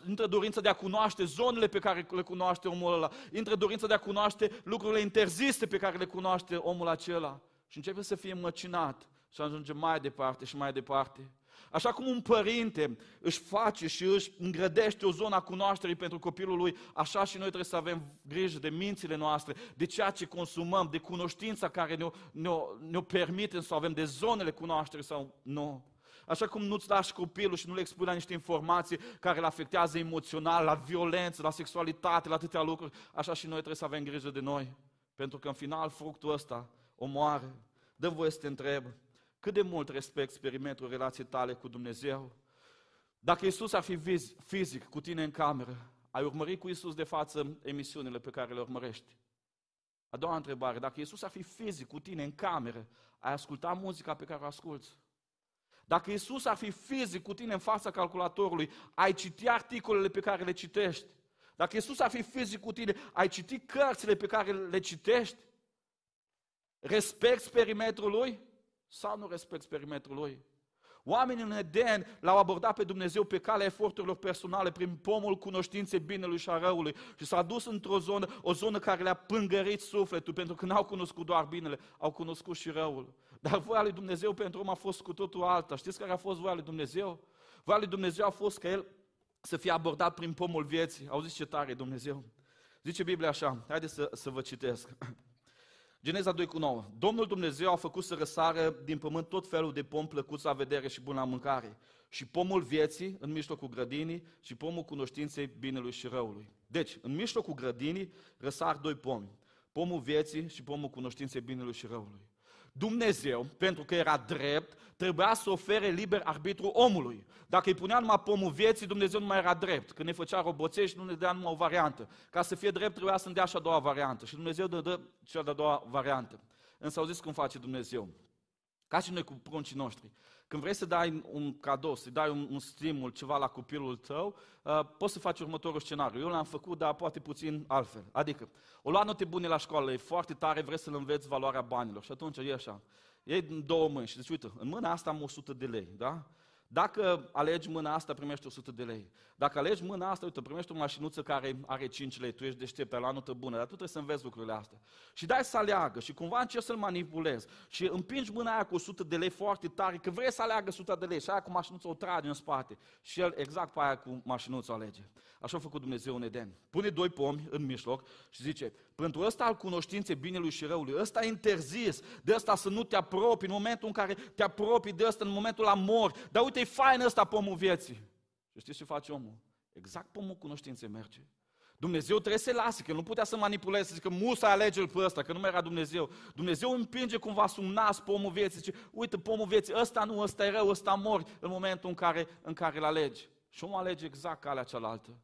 A: intră dorința de a cunoaște zonele pe care le cunoaște omul ăla, intră dorința de a cunoaște lucrurile interzise pe care le cunoaște omul acela. Și începe să fie măcinat și ajunge mai departe și mai departe. Așa cum un părinte își face și își îngrădește o zonă a cunoașterii pentru copilul lui, așa și noi trebuie să avem grijă de mințile noastre, de ceea ce consumăm, de cunoștința care ne-o, ne-o, ne-o permitem să avem, de zonele cunoașterii sau nu. Așa cum nu-ți lași copilul și nu le expui la niște informații care îl afectează emoțional, la violență, la sexualitate, la atâtea lucruri, așa și noi trebuie să avem grijă de noi. Pentru că în final fructul ăsta omoară. Dă voie să te întreb, cât de mult respecti perimetrul relației tale cu Dumnezeu? Dacă Isus ar fi fizic cu tine în cameră, ai urmărit cu Isus de față emisiunile pe care le urmărești? A doua întrebare, dacă Isus ar fi fizic cu tine în cameră, ai asculta muzica pe care o asculți? Dacă Isus ar fi fizic cu tine în fața calculatorului, ai citi articolele pe care le citești? Dacă Isus ar fi fizic cu tine, ai citi cărțile pe care le citești? Respecti perimetrul lui? Sau nu respecti perimetrul lui? Oamenii în Eden l-au abordat pe Dumnezeu pe calea eforturilor personale, prin pomul cunoștinței binelui și a răului și s-a dus într-o zonă, o zonă care le-a pângărit sufletul, pentru că n-au cunoscut doar binele, au cunoscut și răul. Dar voia lui Dumnezeu pentru om a fost cu totul alta. Știți care a fost voia lui Dumnezeu? Voia lui Dumnezeu a fost ca el să fie abordat prin pomul vieții. Auziți ce tare Dumnezeu? Zice Biblia așa, haideți să, să vă citesc. Geneza 2 cu 9. Domnul Dumnezeu a făcut să răsară din pământ tot felul de pom plăcuți la vedere și bun la mâncare. Și pomul vieții în mijlocul grădinii și pomul cunoștinței binelui și răului. Deci, în mijlocul grădinii răsar doi pomi. Pomul vieții și pomul cunoștinței binelui și răului. Dumnezeu, pentru că era drept, trebuia să ofere liber arbitru omului. Dacă îi punea numai pomul vieții, Dumnezeu nu mai era drept. Când ne făcea roboțești, nu ne dea numai o variantă. Ca să fie drept, trebuia să-mi dea și a doua variantă. Și Dumnezeu dă, dă cea de-a doua variantă. Însă auziți cum face Dumnezeu. Ca și noi cu pruncii noștri. Când vrei să dai un cadou, să dai un, un stimul, ceva la copilul tău, uh, poți să faci următorul scenariu. Eu l-am făcut, dar poate puțin altfel. Adică, o lua note bune la școală, e foarte tare, vrei să-l înveți valoarea banilor. Și atunci e așa. Iei două mâini și zici, uite, în mâna asta am 100 de lei, da? Dacă alegi mâna asta, primești 100 de lei. Dacă alegi mâna asta, uite, primești o mașinuță care are 5 lei, tu ești deștept, ai la notă bună, dar tu trebuie să înveți lucrurile astea. Și dai să aleagă și cumva încerci să-l manipulezi. Și împingi mâna aia cu 100 de lei foarte tare, că vrei să aleagă 100 de lei și aia cu mașinuța o trage în spate. Și el exact pe aia cu mașinuța alege. Așa a făcut Dumnezeu în Eden. Pune doi pomi în mijloc și zice, pentru ăsta al cunoștinței binelui și răului, ăsta e interzis, de ăsta să nu te apropii în momentul în care te apropii de ăsta, în momentul la mor. Dar uite, e fain ăsta pomul vieții. Și știți ce face omul? Exact pomul cunoștinței merge. Dumnezeu trebuie să lase, că nu putea să manipuleze, să zică musa alege pe ăsta, că nu mai era Dumnezeu. Dumnezeu împinge cumva sub nas pomul vieții, zice, uite pomul vieții, ăsta nu, ăsta e rău, ăsta mori în momentul în care, în care îl alegi. Și omul alege exact calea cealaltă.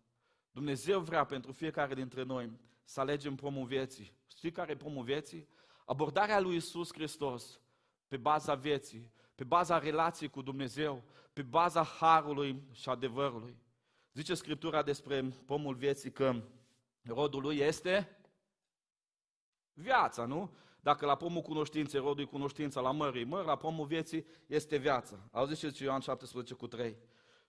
A: Dumnezeu vrea pentru fiecare dintre noi să alegem pomul vieții. Știi care e pomul vieții? Abordarea lui Isus Hristos pe baza vieții, pe baza relației cu Dumnezeu, pe baza harului și adevărului. Zice Scriptura despre pomul vieții că rodul lui este viața, nu? Dacă la pomul cunoștinței, rodul cunoștința, la mării măr, la pomul vieții este viața. Auziți ce zice Ioan 17 cu 3.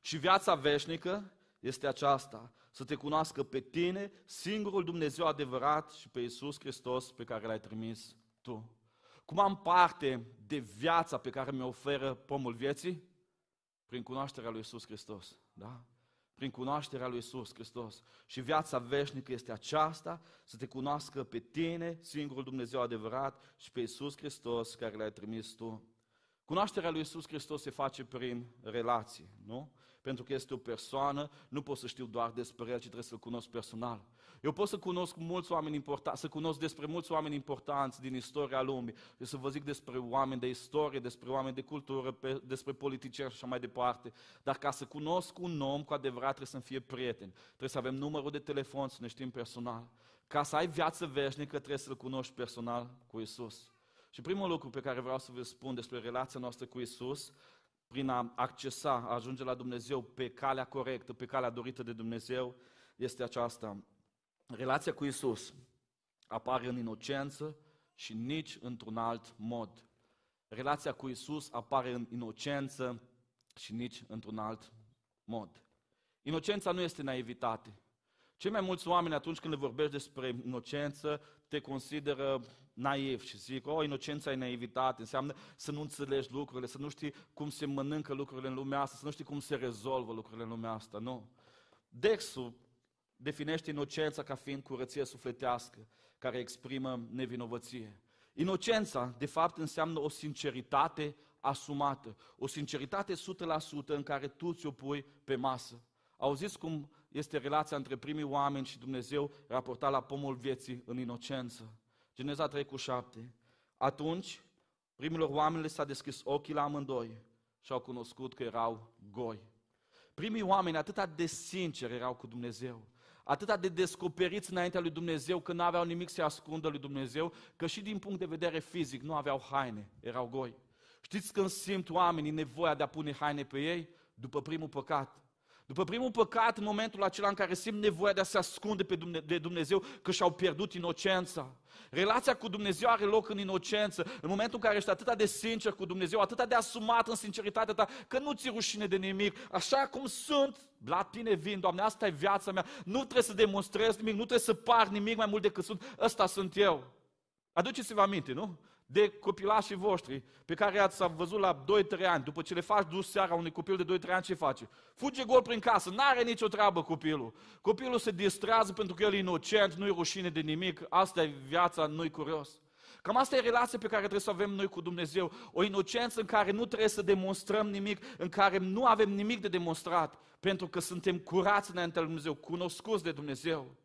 A: Și viața veșnică este aceasta, să te cunoască pe tine, singurul Dumnezeu adevărat și pe Iisus Hristos pe care l-ai trimis tu. Cum am parte de viața pe care mi-o oferă pomul vieții? Prin cunoașterea lui Iisus Hristos. Da? Prin cunoașterea lui Iisus Hristos. Și viața veșnică este aceasta, să te cunoască pe tine, singurul Dumnezeu adevărat, și pe Iisus Hristos care l-ai trimis tu. Cunoașterea lui Iisus Hristos se face prin relații, nu? pentru că este o persoană, nu pot să știu doar despre el, ci trebuie să-l cunosc personal. Eu pot să cunosc mulți oameni importanți, să cunosc despre mulți oameni importanți din istoria lumii, eu să vă zic despre oameni de istorie, despre oameni de cultură, despre politicieni și așa mai departe. Dar ca să cunosc un om cu adevărat trebuie să fie prieten. Trebuie să avem numărul de telefon, să ne știm personal. Ca să ai viață veșnică, trebuie să-L cunoști personal cu Isus. Și primul lucru pe care vreau să vă spun despre relația noastră cu Isus prin a accesa, a ajunge la Dumnezeu pe calea corectă, pe calea dorită de Dumnezeu, este aceasta. Relația cu Isus apare în inocență și nici într-un alt mod. Relația cu Isus apare în inocență și nici într-un alt mod. Inocența nu este naivitate. Cei mai mulți oameni atunci când le vorbești despre inocență te consideră naiv și zic, o, inocența e naivitate, înseamnă să nu înțelegi lucrurile, să nu știi cum se mănâncă lucrurile în lumea asta, să nu știi cum se rezolvă lucrurile în lumea asta, nu. Dexul definește inocența ca fiind curăție sufletească, care exprimă nevinovăție. Inocența, de fapt, înseamnă o sinceritate asumată, o sinceritate 100% în care tu ți-o pui pe masă. Auziți cum este relația între primii oameni și Dumnezeu raportat la pomul vieții în inocență. Geneza 3 cu 7. Atunci, primilor oameni s-a deschis ochii la amândoi și au cunoscut că erau goi. Primii oameni atât de sinceri erau cu Dumnezeu, atât de descoperiți înaintea lui Dumnezeu că nu aveau nimic să ascundă lui Dumnezeu, că și din punct de vedere fizic nu aveau haine, erau goi. Știți când simt oamenii nevoia de a pune haine pe ei? După primul păcat. După primul păcat, în momentul acela în care simt nevoia de a se ascunde pe Dumnezeu, de Dumnezeu că și-au pierdut inocența. Relația cu Dumnezeu are loc în inocență, în momentul în care ești atât de sincer cu Dumnezeu, atât de asumat în sinceritatea ta, că nu ți rușine de nimic, așa cum sunt, la tine vin, Doamne, asta e viața mea, nu trebuie să demonstrez nimic, nu trebuie să par nimic mai mult decât sunt, ăsta sunt eu. Aduceți-vă aminte, nu? De copilașii voștri pe care ați văzut la 2-3 ani, după ce le faci dus seara unui copil de 2-3 ani, ce face? Fuge gol prin casă, n-are nicio treabă copilul. Copilul se distrează pentru că el e inocent, nu-i rușine de nimic, asta e viața, nu-i curios. Cam asta e relația pe care trebuie să avem noi cu Dumnezeu. O inocență în care nu trebuie să demonstrăm nimic, în care nu avem nimic de demonstrat, pentru că suntem curați înaintea lui Dumnezeu, cunoscuți de Dumnezeu.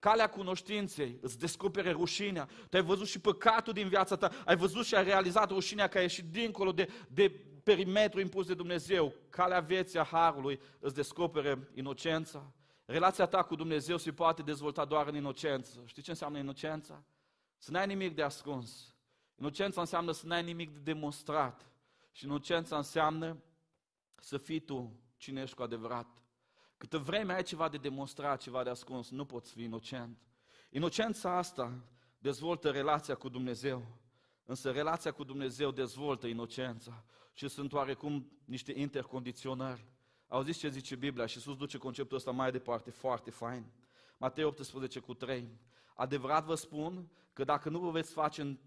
A: Calea cunoștinței îți descopere rușinea. Tu ai văzut și păcatul din viața ta, ai văzut și ai realizat rușinea care a ieșit dincolo de, de perimetru impus de Dumnezeu. Calea vieții a Harului îți descopere inocența. Relația ta cu Dumnezeu se poate dezvolta doar în inocență. Știi ce înseamnă inocența? Să n-ai nimic de ascuns. Inocența înseamnă să n-ai nimic de demonstrat. Și inocența înseamnă să fii tu cine ești cu adevărat. Câtă vreme ai ceva de demonstrat, ceva de ascuns, nu poți fi inocent. Inocența asta dezvoltă relația cu Dumnezeu, însă relația cu Dumnezeu dezvoltă inocența și sunt oarecum niște intercondiționări. Auziți ce zice Biblia și sus duce conceptul ăsta mai departe, foarte fain. Matei 18 cu 3. Adevărat vă spun că dacă nu vă veți face,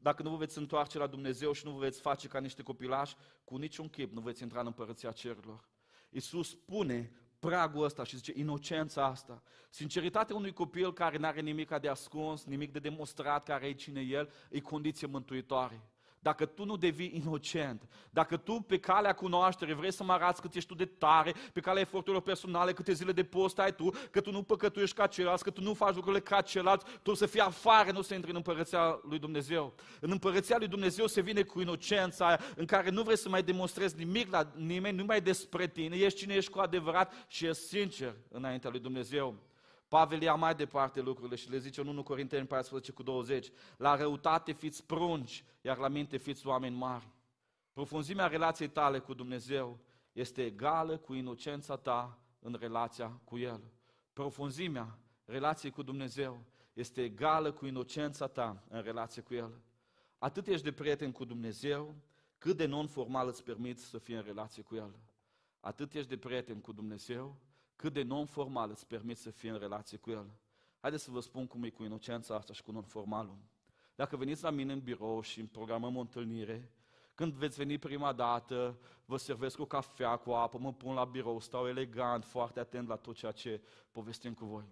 A: dacă nu vă veți întoarce la Dumnezeu și nu vă veți face ca niște copilași, cu niciun chip nu veți intra în împărăția cerurilor. Iisus spune pragul ăsta și zice inocența asta. Sinceritatea unui copil care nu are nimic de ascuns, nimic de demonstrat, care e cine el, e condiție mântuitoare dacă tu nu devii inocent, dacă tu pe calea cunoaștere vrei să mă arăți cât ești tu de tare, pe calea eforturilor personale, câte zile de post ai tu, că tu nu păcătuiești ca ceilalți, că tu nu faci lucrurile ca ceilalți, tu să fii afară, nu să intri în împărăția lui Dumnezeu. În împărăția lui Dumnezeu se vine cu inocența aia, în care nu vrei să mai demonstrezi nimic la nimeni, nu mai despre tine, ești cine ești cu adevărat și ești sincer înaintea lui Dumnezeu. Pavel ia mai departe lucrurile și le zice în 1 Corinteni 14 cu 20. La răutate fiți prunci, iar la minte fiți oameni mari. Profunzimea relației tale cu Dumnezeu este egală cu inocența ta în relația cu El. Profunzimea relației cu Dumnezeu este egală cu inocența ta în relație cu El. Atât ești de prieten cu Dumnezeu, cât de non-formal îți permiți să fii în relație cu El. Atât ești de prieten cu Dumnezeu, cât de non-formal îți permiți să fii în relație cu El. Haideți să vă spun cum e cu inocența asta și cu non-formalul. Dacă veniți la mine în birou și programăm o întâlnire, când veți veni prima dată, vă servesc cu cafea, cu apă, mă pun la birou, stau elegant, foarte atent la tot ceea ce povestim cu voi.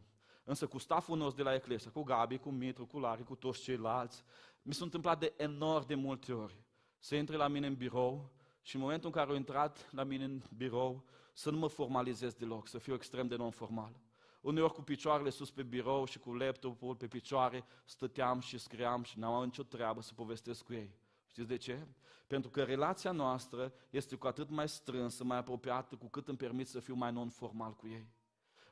A: Însă cu staful nostru de la Eclesia, cu Gabi, cu Mitru, cu Lari, cu toți ceilalți, mi s-a întâmplat de enorm de multe ori să intre la mine în birou și în momentul în care au intrat la mine în birou, să nu mă formalizez deloc, să fiu extrem de non-formal. Uneori cu picioarele sus pe birou și cu laptopul pe picioare, stăteam și scriam și n-am nicio treabă să povestesc cu ei. Știți de ce? Pentru că relația noastră este cu atât mai strânsă, mai apropiată, cu cât îmi permit să fiu mai non-formal cu ei.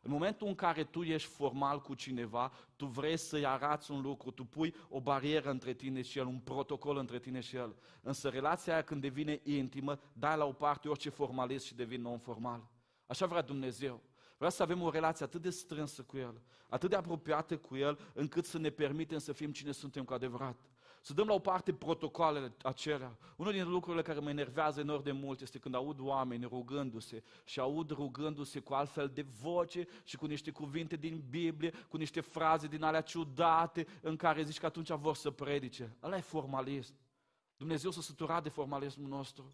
A: În momentul în care tu ești formal cu cineva, tu vrei să-i arăți un lucru, tu pui o barieră între tine și el, un protocol între tine și el. Însă relația aia când devine intimă, dai la o parte orice formalism și devine non-formal. Așa vrea Dumnezeu. Vrea să avem o relație atât de strânsă cu El, atât de apropiată cu El, încât să ne permitem să fim cine suntem cu adevărat. Să dăm la o parte protocoalele acelea. Unul din lucrurile care mă enervează enorm de mult este când aud oameni rugându-se și aud rugându-se cu altfel de voce și cu niște cuvinte din Biblie, cu niște fraze din alea ciudate în care zici că atunci vor să predice. Ăla e formalism. Dumnezeu s-a săturat de formalismul nostru.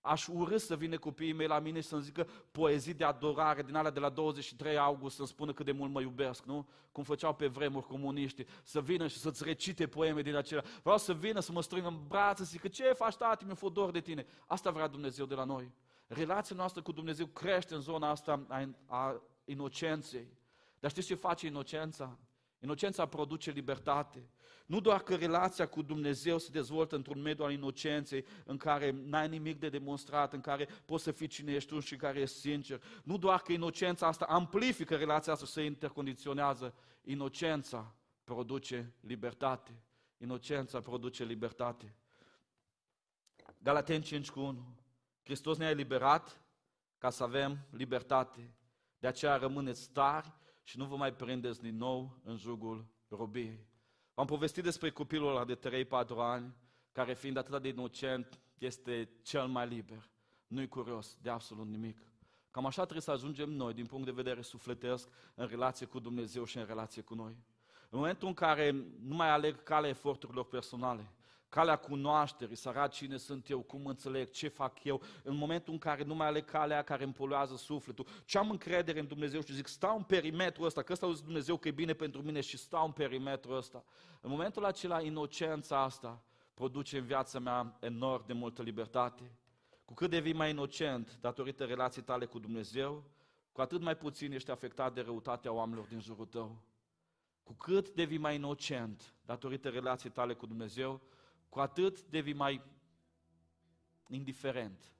A: Aș urâ să vină copiii mei la mine și să-mi zică poezii de adorare din alea de la 23 august, să-mi spună cât de mult mă iubesc, nu? Cum făceau pe vremuri comuniști, să vină și să-ți recite poeme din acelea. Vreau să vină să mă strâng în brațe, să zică ce faci tati, mi-e fodor de tine. Asta vrea Dumnezeu de la noi. Relația noastră cu Dumnezeu crește în zona asta a, a inocenței. Dar știți ce face inocența? Inocența produce libertate. Nu doar că relația cu Dumnezeu se dezvoltă într-un mediu al inocenței, în care n-ai nimic de demonstrat, în care poți să fii cine ești tu și care ești sincer. Nu doar că inocența asta amplifică relația asta, se intercondiționează. Inocența produce libertate. Inocența produce libertate. Galaten 5 cu 1. Hristos ne-a eliberat ca să avem libertate. De aceea rămâneți tari și nu vă mai prindeți din nou în jugul robiei. V-am povestit despre copilul ăla de 3-4 ani, care fiind atât de inocent, este cel mai liber. Nu-i curios de absolut nimic. Cam așa trebuie să ajungem noi, din punct de vedere sufletesc, în relație cu Dumnezeu și în relație cu noi. În momentul în care nu mai aleg calea eforturilor personale, calea cunoașterii, să arăt cine sunt eu, cum înțeleg, ce fac eu, în momentul în care nu mai aleg calea care îmi poluează sufletul, ce am încredere în Dumnezeu și zic, stau în perimetrul ăsta, că ăsta a zis Dumnezeu că e bine pentru mine și stau în perimetrul ăsta. În momentul acela, inocența asta produce în viața mea enorm de multă libertate. Cu cât devii mai inocent datorită relației tale cu Dumnezeu, cu atât mai puțin ești afectat de răutatea oamenilor din jurul tău. Cu cât devii mai inocent datorită relației tale cu Dumnezeu, cu atât devii mai indiferent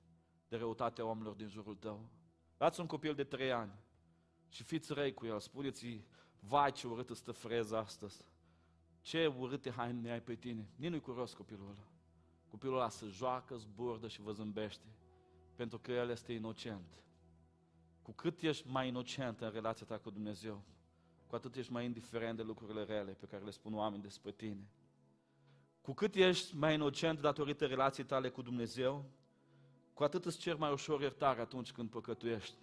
A: de răutatea oamenilor din jurul tău. Dați un copil de trei ani și fiți răi cu el, spuneți-i, vai ce urâtă stă freza astăzi, ce urâte haine ai pe tine. Nici nu-i curios copilul ăla. Copilul ăla se joacă, zburdă și vă zâmbește, pentru că el este inocent. Cu cât ești mai inocent în relația ta cu Dumnezeu, cu atât ești mai indiferent de lucrurile rele pe care le spun oamenii despre tine. Cu cât ești mai inocent datorită relației tale cu Dumnezeu, cu atât îți cer mai ușor iertare atunci când păcătuiești.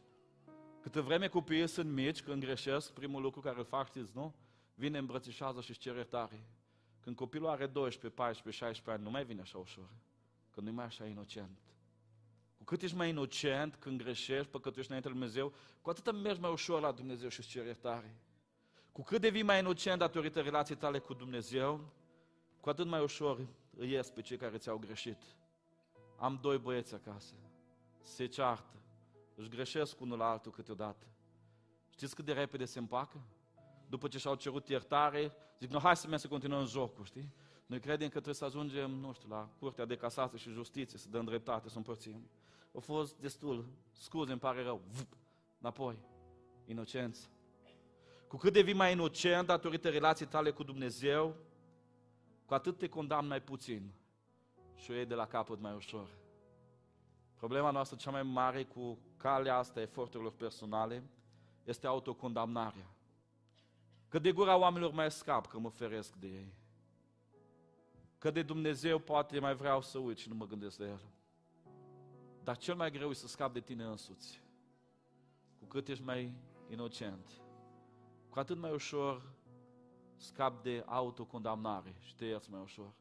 A: Câte vreme copiii sunt mici, când greșesc, primul lucru care îl fac, știți, nu? Vine, îmbrățișează și își cer iertare. Când copilul are 12, 14, 16 ani, nu mai vine așa ușor. Că nu e mai așa inocent. Cu cât ești mai inocent când greșești, păcătuiești înainte lui Dumnezeu, cu atât mergi mai ușor la Dumnezeu și îți cer iertare. Cu cât devii mai inocent datorită relației tale cu Dumnezeu, cu atât mai ușor îi ies pe cei care ți-au greșit. Am doi băieți acasă, se ceartă, își greșesc unul la altul câteodată. Știți cât de repede se împacă? După ce și-au cerut iertare, zic, nu, hai să mergem să continuăm jocul, știi? Noi credem că trebuie să ajungem, nu știu, la Curtea de Casație și Justiție, să dăm dreptate, să împărțim. A fost destul, scuze, îmi pare rău, Vup, înapoi, inocență. Cu cât devii mai inocent datorită relației tale cu Dumnezeu, cu atât te condamn mai puțin și o iei de la capăt mai ușor. Problema noastră cea mai mare cu calea asta eforturilor personale este autocondamnarea. Că de gura oamenilor mai scap, că mă feresc de ei. Că de Dumnezeu poate mai vreau să uit și nu mă gândesc la El. Dar cel mai greu e să scap de tine însuți. Cu cât ești mai inocent, cu atât mai ușor scap de autocondamnare și te ierți mai ușor.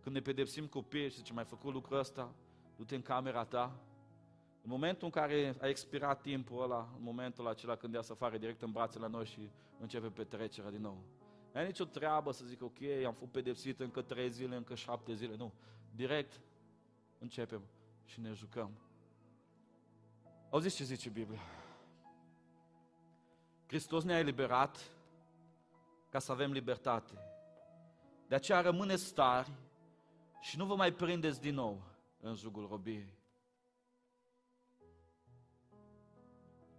A: Când ne pedepsim copiii și zice, mai făcut lucrul ăsta, du-te în camera ta. În momentul în care a expirat timpul ăla, în momentul acela când ea să afară direct în brațele la noi și începe petrecerea din nou. Nu ai nicio treabă să zic, ok, am fost pedepsit încă trei zile, încă șapte zile. Nu. Direct începem și ne jucăm. Auziți ce zice Biblia? Hristos ne-a eliberat ca să avem libertate. De aceea rămâne stari și nu vă mai prindeți din nou în jugul robiei.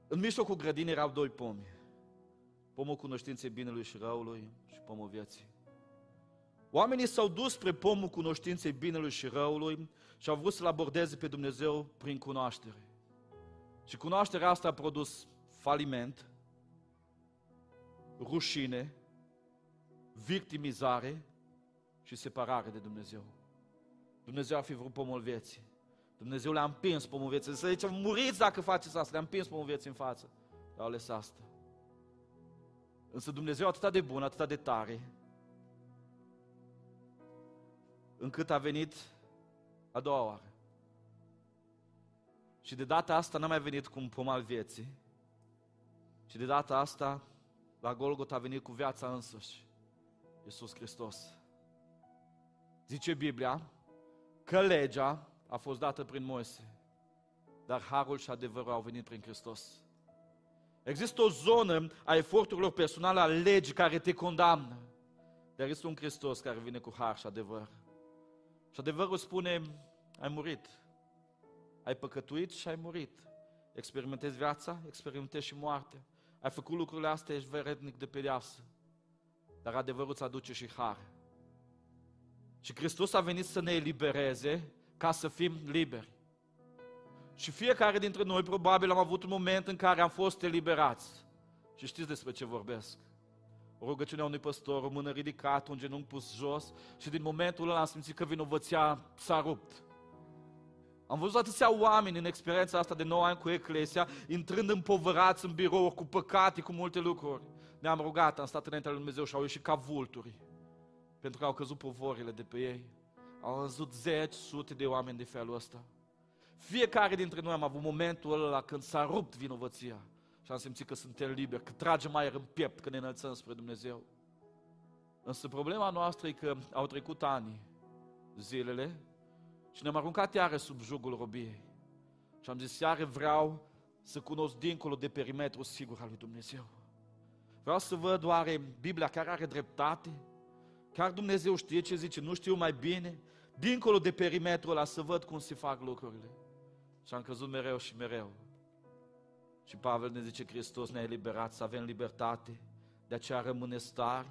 A: În mijlocul grădinii erau doi pomi. Pomul cunoștinței binelui și răului și pomul vieții. Oamenii s-au dus spre pomul cunoștinței binelui și răului și au vrut să-L abordeze pe Dumnezeu prin cunoaștere. Și cunoașterea asta a produs faliment, rușine, victimizare și separare de Dumnezeu. Dumnezeu a fi vrut pomul vieții. Dumnezeu le-a împins pomul vieții. Să zicem, muriți dacă faceți asta. Le-a împins pomul vieții în față. Dar au ales asta. Însă Dumnezeu atât de bun, atât de tare, încât a venit a doua oară. Și de data asta n-a mai venit cu un pom al vieții, ci de data asta la Golgot a venit cu viața însăși. Iisus Hristos. Zice Biblia că legea a fost dată prin Moise, dar harul și adevărul au venit prin Hristos. Există o zonă a eforturilor personale a legii care te condamnă, dar este un Hristos care vine cu har și adevăr. Și adevărul spune, ai murit, ai păcătuit și ai murit. Experimentezi viața, experimentezi și moartea. Ai făcut lucrurile astea, ești verednic de pedeapsă. Dar adevărul îți aduce și har. Și Hristos a venit să ne elibereze ca să fim liberi. Și fiecare dintre noi probabil am avut un moment în care am fost eliberați. Și știți despre ce vorbesc. O rugăciune a unui păstor, o mână ridicată, un genunchi pus jos și din momentul ăla am simțit că vinovăția s-a rupt. Am văzut atâția oameni în experiența asta de 9 ani cu Eclesia, intrând împovărați în birou cu păcate, cu multe lucruri. Ne-am rugat, am stat înaintea lui Dumnezeu și au ieșit ca vulturi, pentru că au căzut povorile de pe ei. Au văzut zeci, sute de oameni de felul ăsta. Fiecare dintre noi am avut momentul ăla când s-a rupt vinovăția și am simțit că suntem liberi, că tragem aer în piept, că ne înălțăm spre Dumnezeu. Însă problema noastră e că au trecut ani, zilele, și ne-am aruncat iară sub jugul robiei. Și am zis, iară vreau să cunosc dincolo de perimetru sigur al lui Dumnezeu. Vreau să văd oare Biblia care are dreptate, chiar Dumnezeu știe ce zice, nu știu mai bine, dincolo de perimetrul ăla să văd cum se fac lucrurile. Și am căzut mereu și mereu. Și Pavel ne zice, Hristos ne-a eliberat să avem libertate, de aceea rămâne stari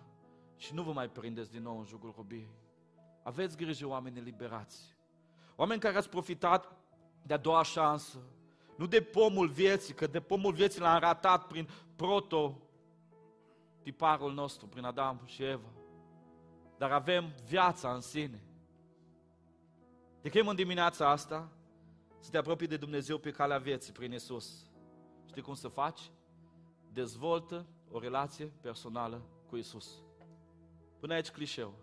A: și nu vă mai prindeți din nou în jugul robiei. Aveți grijă, oameni eliberați. Oameni care ați profitat de a doua șansă, nu de pomul vieții, că de pomul vieții l-am ratat prin proto tiparul nostru, prin Adam și Eva. Dar avem viața în sine. De chem în dimineața asta să te apropii de Dumnezeu pe calea vieții prin Isus. Știi cum să faci? Dezvoltă o relație personală cu Isus. Până aici clișeu.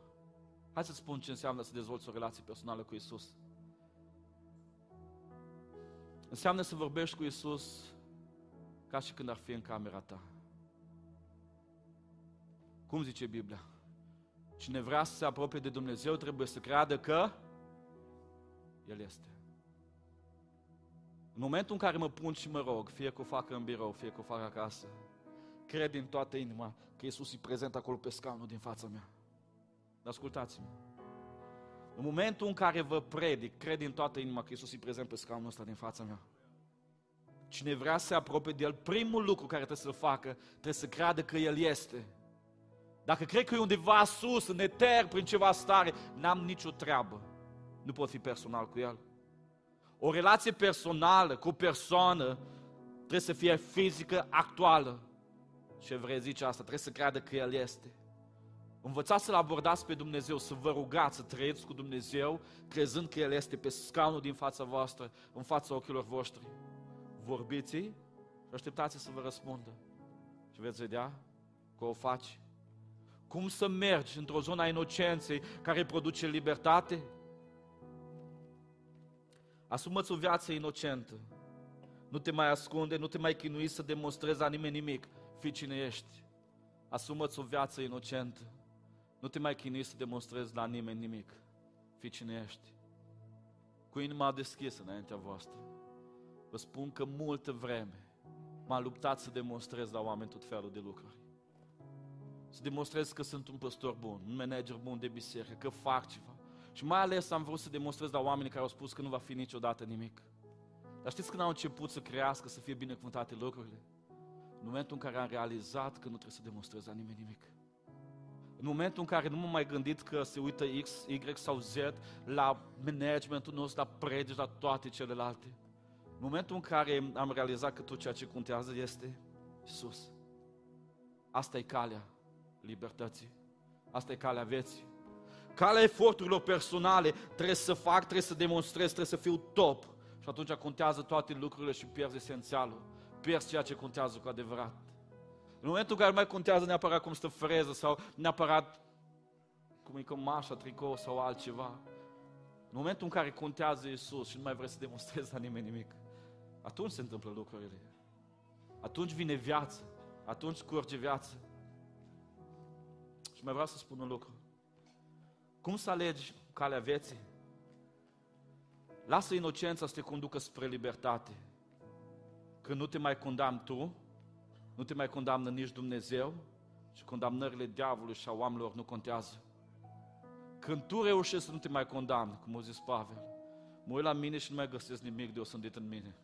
A: Hai să spun ce înseamnă să dezvolți o relație personală cu Isus. Înseamnă să vorbești cu Isus ca și când ar fi în camera ta. Cum zice Biblia? Cine vrea să se apropie de Dumnezeu trebuie să creadă că El este. În momentul în care mă pun și mă rog, fie că o fac în birou, fie că o fac acasă, cred din toată inima că Iisus e prezent acolo pe scaunul din fața mea. Ascultați-mă. În momentul în care vă predic, cred din toată inima că Iisus e prezent pe scaunul ăsta din fața mea. Cine vrea să se apropie de El, primul lucru care trebuie să-l facă, trebuie să creadă că El este. Dacă cred că e undeva sus, în eter, prin ceva stare, n-am nicio treabă. Nu pot fi personal cu El. O relație personală cu o persoană trebuie să fie fizică, actuală. Ce vrei zice asta? Trebuie să creadă că El este. Învățați să-L abordați pe Dumnezeu, să vă rugați, să trăiți cu Dumnezeu, crezând că El este pe scaunul din fața voastră, în fața ochilor voștri. Vorbiți și așteptați să vă răspundă. Și veți vedea că o faci. Cum să mergi într-o zonă a inocenței care produce libertate? Asumă-ți o viață inocentă. Nu te mai ascunde, nu te mai chinui să demonstrezi la nimeni nimic. Fii cine ești. Asumă-ți o viață inocentă. Nu te mai chinui să demonstrezi la nimeni nimic. Fii cine ești. Cu inima deschisă înaintea voastră. Vă spun că multă vreme m-am luptat să demonstrez la oameni tot felul de lucruri. Să demonstrez că sunt un păstor bun, un manager bun de biserică, că fac ceva. Și mai ales am vrut să demonstrez la oamenii care au spus că nu va fi niciodată nimic. Dar știți când au început să crească, să fie binecuvântate lucrurile? În momentul în care am realizat că nu trebuie să demonstrez la nimeni nimic. În momentul în care nu m-am mai gândit că se uită X, Y sau Z la managementul nostru, la predici, la toate celelalte. În momentul în care am realizat că tot ceea ce contează este Isus. Asta e calea libertății. Asta e calea vieții. Calea eforturilor personale trebuie să fac, trebuie să demonstrez, trebuie să fiu top. Și atunci contează toate lucrurile și pierzi esențialul. Pierzi ceea ce contează cu adevărat. În momentul în care mai contează neapărat cum stă freză sau neapărat cum e cămașa, tricou sau altceva. În momentul în care contează Isus și nu mai vreți să demonstrezi la nimeni nimic, atunci se întâmplă lucrurile. Atunci vine viață. Atunci curge viață. Și mai vreau să spun un lucru. Cum să alegi calea vieții? Lasă inocența să te conducă spre libertate. Când nu te mai condamn tu, nu te mai condamnă nici Dumnezeu și condamnările diavolului și a oamenilor nu contează. Când tu reușești să nu te mai condamni, cum a zis Pavel, mă uit la mine și nu mai găsesc nimic de osândit în mine.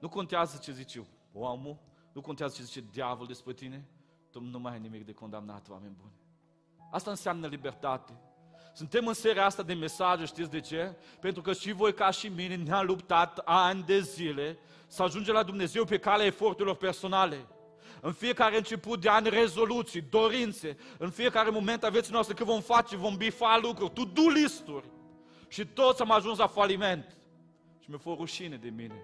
A: Nu contează ce zice omul, nu contează ce zice diavolul despre tine, tu nu mai ai nimic de condamnat, oameni buni. Asta înseamnă libertate. Suntem în seria asta de mesaje, știți de ce? Pentru că și voi ca și mine ne-am luptat ani de zile să ajungem la Dumnezeu pe calea eforturilor personale. În fiecare început de an rezoluții, dorințe, în fiecare moment a vieții noastre că vom face, vom bifa lucruri, to-do listuri. Și toți am ajuns la faliment. Și mi-a fost rușine de mine.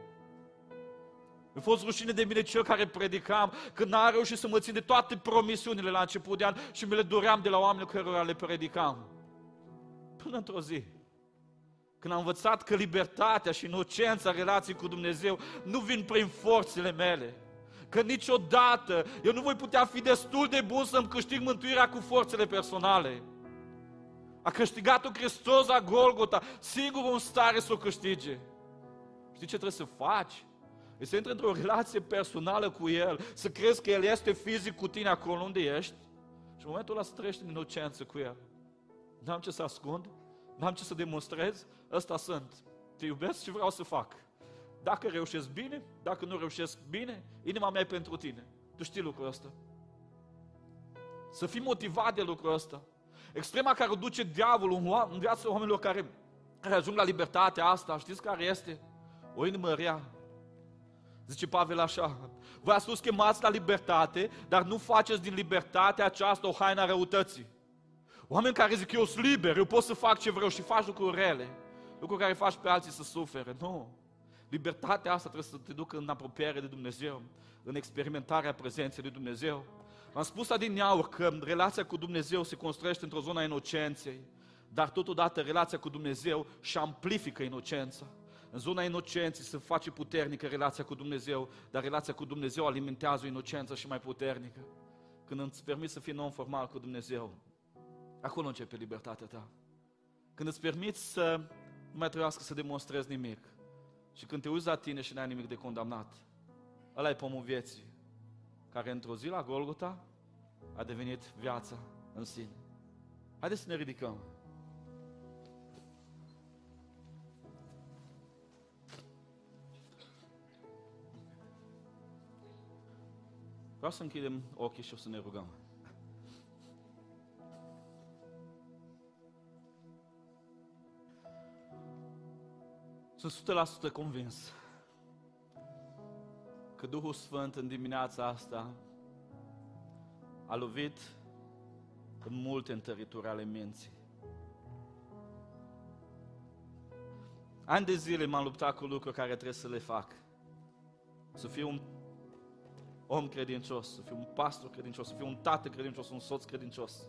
A: Mi-a fost rușine de mine cel care predicam, când n-a reușit să mă țin de toate promisiunile la început de an și mi le doream de la oamenii care le predicam. Până într-o zi, când am învățat că libertatea și inocența relației cu Dumnezeu nu vin prin forțele mele, că niciodată eu nu voi putea fi destul de bun să-mi câștig mântuirea cu forțele personale. A câștigat-o Hristos la Golgota, singurul în stare să o câștige. Știi ce trebuie să faci? E să intri într-o relație personală cu El, să crezi că El este fizic cu tine acolo unde ești și în momentul ăla să trăiești în inocență cu El. N-am ce să ascund, n-am ce să demonstrez, ăsta sunt. Te iubesc și vreau să fac. Dacă reușesc bine, dacă nu reușesc bine, inima mea e pentru tine. Tu știi lucrul ăsta. Să fii motivat de lucrul ăsta. Extrema care o duce diavolul în viața oamenilor care, care ajung la libertatea asta, știți care este? O inimă rea. Zice Pavel așa, voi ați fost chemați la libertate, dar nu faceți din libertate aceasta o haină a răutății. Oameni care zic, eu sunt liber, eu pot să fac ce vreau și faci lucruri rele, lucruri care faci pe alții să sufere. Nu. Libertatea asta trebuie să te ducă în apropiere de Dumnezeu, în experimentarea prezenței lui Dumnezeu. Am spus adineauri că relația cu Dumnezeu se construiește într-o zonă a inocenței, dar totodată relația cu Dumnezeu și amplifică inocența. În zona inocenței se face puternică relația cu Dumnezeu, dar relația cu Dumnezeu alimentează o inocență și mai puternică. Când îți permiți să fii non-formal cu Dumnezeu, acolo începe libertatea ta. Când îți permiți să nu mai trebuiască să demonstrezi nimic. Și când te uiți la tine și n-ai nimic de condamnat, ăla e pomul vieții, care într-o zi la Golgota a devenit viața în sine. Haideți să ne ridicăm. Vreau să închidem ochii și o să ne rugăm. Sunt 100% convins că Duhul Sfânt în dimineața asta a lovit în multe întărituri ale minții. Ani de zile m-am luptat cu lucruri care trebuie să le fac. Să fiu un om credincios, să fiu un pastor credincios, să fiu un tată credincios, un soț credincios.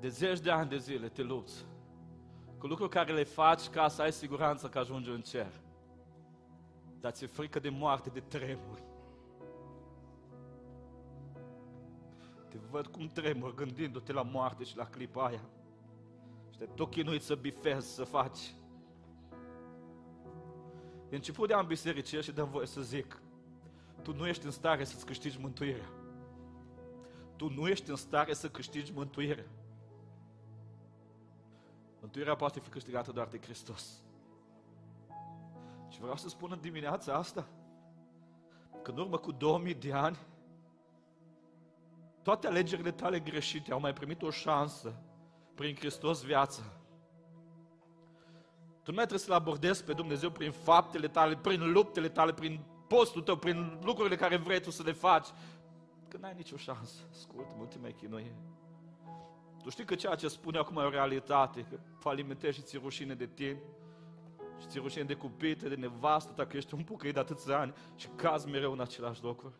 A: De zeci de ani de zile te lupți cu lucruri care le faci ca să ai siguranță că ajungi în cer. Dar ți-e frică de moarte, de tremuri. Te văd cum tremur gândindu-te la moarte și la clipa aia. Și te tot chinuit să bifezi, să faci. E început de am bisericie și dăm voie să zic, tu nu ești în stare să-ți câștigi mântuirea. Tu nu ești în stare să câștigi mântuirea. Mântuirea poate fi câștigată doar de Hristos. Și vreau să spun în dimineața asta că în urmă cu 2000 de ani toate alegerile tale greșite au mai primit o șansă prin Hristos viața. Tu nu mai trebuie să-L abordezi pe Dumnezeu prin faptele tale, prin luptele tale, prin postul tău, prin lucrurile care vrei tu să le faci. Că n-ai nicio șansă. Ascultă-mă, nu te mai chinuie. Tu știi că ceea ce spune acum e o realitate, că falimentezi și ți rușine de tine, și ți rușine de cupite, de nevastă ta, că ești un pucăi de atâția ani și cazi mereu în același locuri.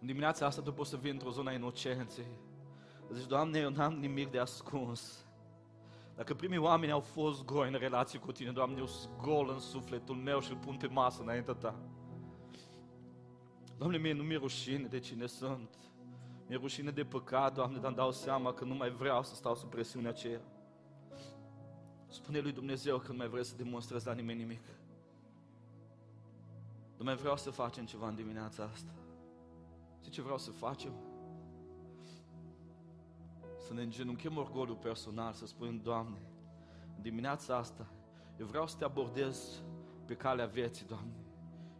A: În dimineața asta tu poți să vii într-o zonă a inocenței. Zici, Doamne, eu n-am nimic de ascuns. Dacă primii oameni au fost goi în relație cu tine, Doamne, eu sunt gol în sufletul meu și îl pun pe masă înaintea ta. Doamne, mie nu mi-e rușine de cine sunt. Mi-e rușine de păcat, Doamne, dar îmi dau seama că nu mai vreau să stau sub presiunea aceea. Spune lui Dumnezeu că nu mai vrei să demonstrezi la nimeni nimic. Nu mai vreau să facem ceva în dimineața asta. Știi ce vreau să facem? Să ne îngenunchem orgoliul personal, să spunem, Doamne, în dimineața asta, eu vreau să te abordez pe calea vieții, Doamne.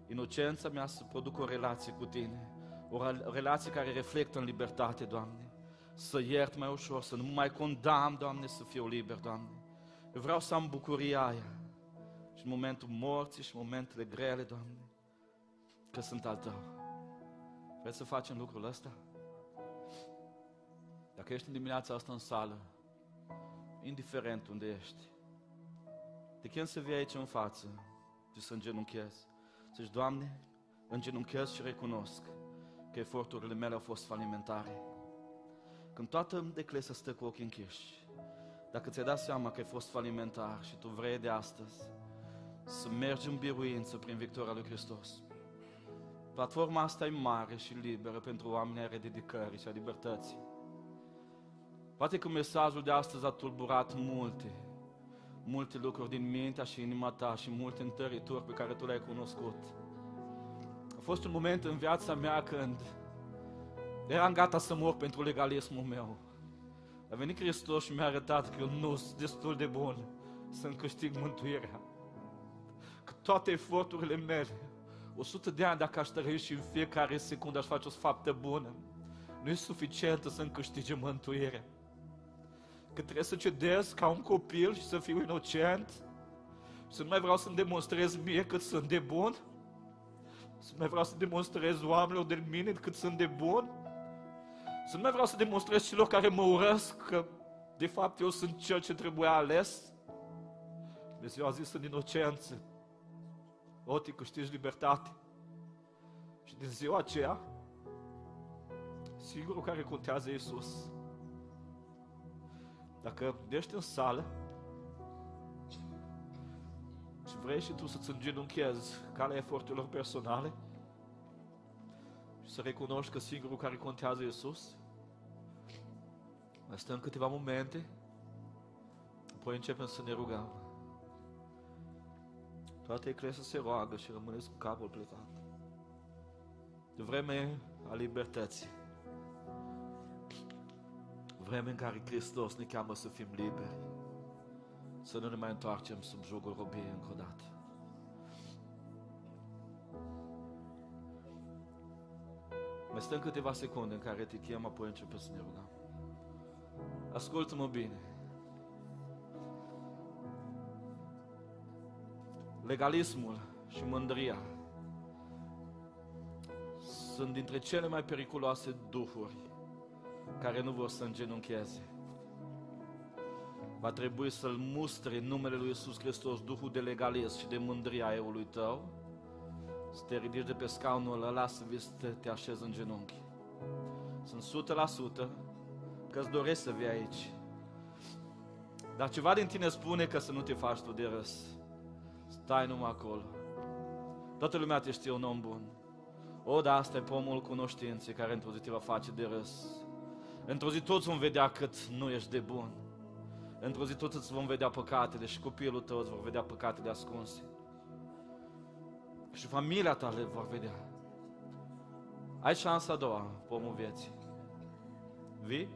A: Inocența mea să produc o relație cu Tine o relație care reflectă în libertate, Doamne. Să iert mai ușor, să nu mai condamn, Doamne, să fiu liber, Doamne. Eu vreau să am bucuria aia. Și în momentul morții și în momentele grele, Doamne, că sunt al Tău. Vreți să facem lucrul ăsta? Dacă ești în dimineața asta în sală, indiferent unde ești, te chem să vii aici în față și să îngenunchezi. Să zici, Doamne, îngenunchez și recunosc că eforturile mele au fost falimentare. Când toată declesa stă cu ochii închiși, Dacă ți-ai dat seama că ai fost falimentar și tu vrei de astăzi să mergi în biruință prin victoria lui Hristos, platforma asta e mare și liberă pentru oamenii ai rededicării și a libertății. Poate că mesajul de astăzi a tulburat multe, multe lucruri din mintea și inima ta și multe întărituri pe care tu le-ai cunoscut. A fost un moment în viața mea când eram gata să mor pentru legalismul meu. A venit Hristos și mi-a arătat că eu nu sunt destul de bun să-mi câștig mântuirea. Că toate eforturile mele, 100 de ani dacă aș trăi și în fiecare secundă aș face o faptă bună, nu e suficientă să-mi câștige mântuirea. Că trebuie să cedez ca un copil și să fiu inocent, să nu mai vreau să-mi demonstrez mie cât sunt de bun, să nu mai vreau să demonstrez oamenilor de mine cât sunt de bun, să nu mai vreau să demonstrez celor care mă urăsc că de fapt eu sunt cel ce trebuia ales. Dumnezeu a zis în inocență, o, te câștigi libertate. Și din ziua aceea, singurul care contează e Iisus. Dacă ești în sală și vrei și tu să-ți îngenunchezi calea eforturilor personale și să recunoști că singurul care contează e Iisus, mai stăm câteva momente, apoi începem să ne rugăm. Toate eclesia se roagă și rămâneți cu capul plecat. De vreme a libertății. Vreme în care Hristos ne cheamă să fim liberi. Să nu ne mai întoarcem sub jugul robiei încă o dată. Mai stăm câteva secunde în care te chem, apoi începem să ne rugăm. Ascultă-mă bine. Legalismul și mândria sunt dintre cele mai periculoase duhuri care nu vor să îngenuncheze. Va trebui să-l mustre în numele lui Iisus Hristos Duhul de legalism și de mândria a eului tău, să te ridici de pe scaunul ăla, să vii să te, te așezi în genunchi. Sunt 100% că îți dorești să vii aici. Dar ceva din tine spune că să nu te faci tu de râs. Stai numai acolo. Toată lumea te știe un om bun. O, da, asta e pomul cunoștinței care într-o zi te va face de râs. Într-o zi toți vom vedea cât nu ești de bun. Într-o zi toți îți vom vedea păcatele și copilul tău îți vor vedea păcatele ascunse. Și familia ta le vor vedea. Ai șansa a doua, pomul vieții. Vii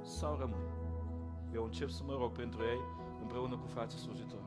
A: sau rămâi? Eu încep să mă rog pentru ei împreună cu frații slujitori.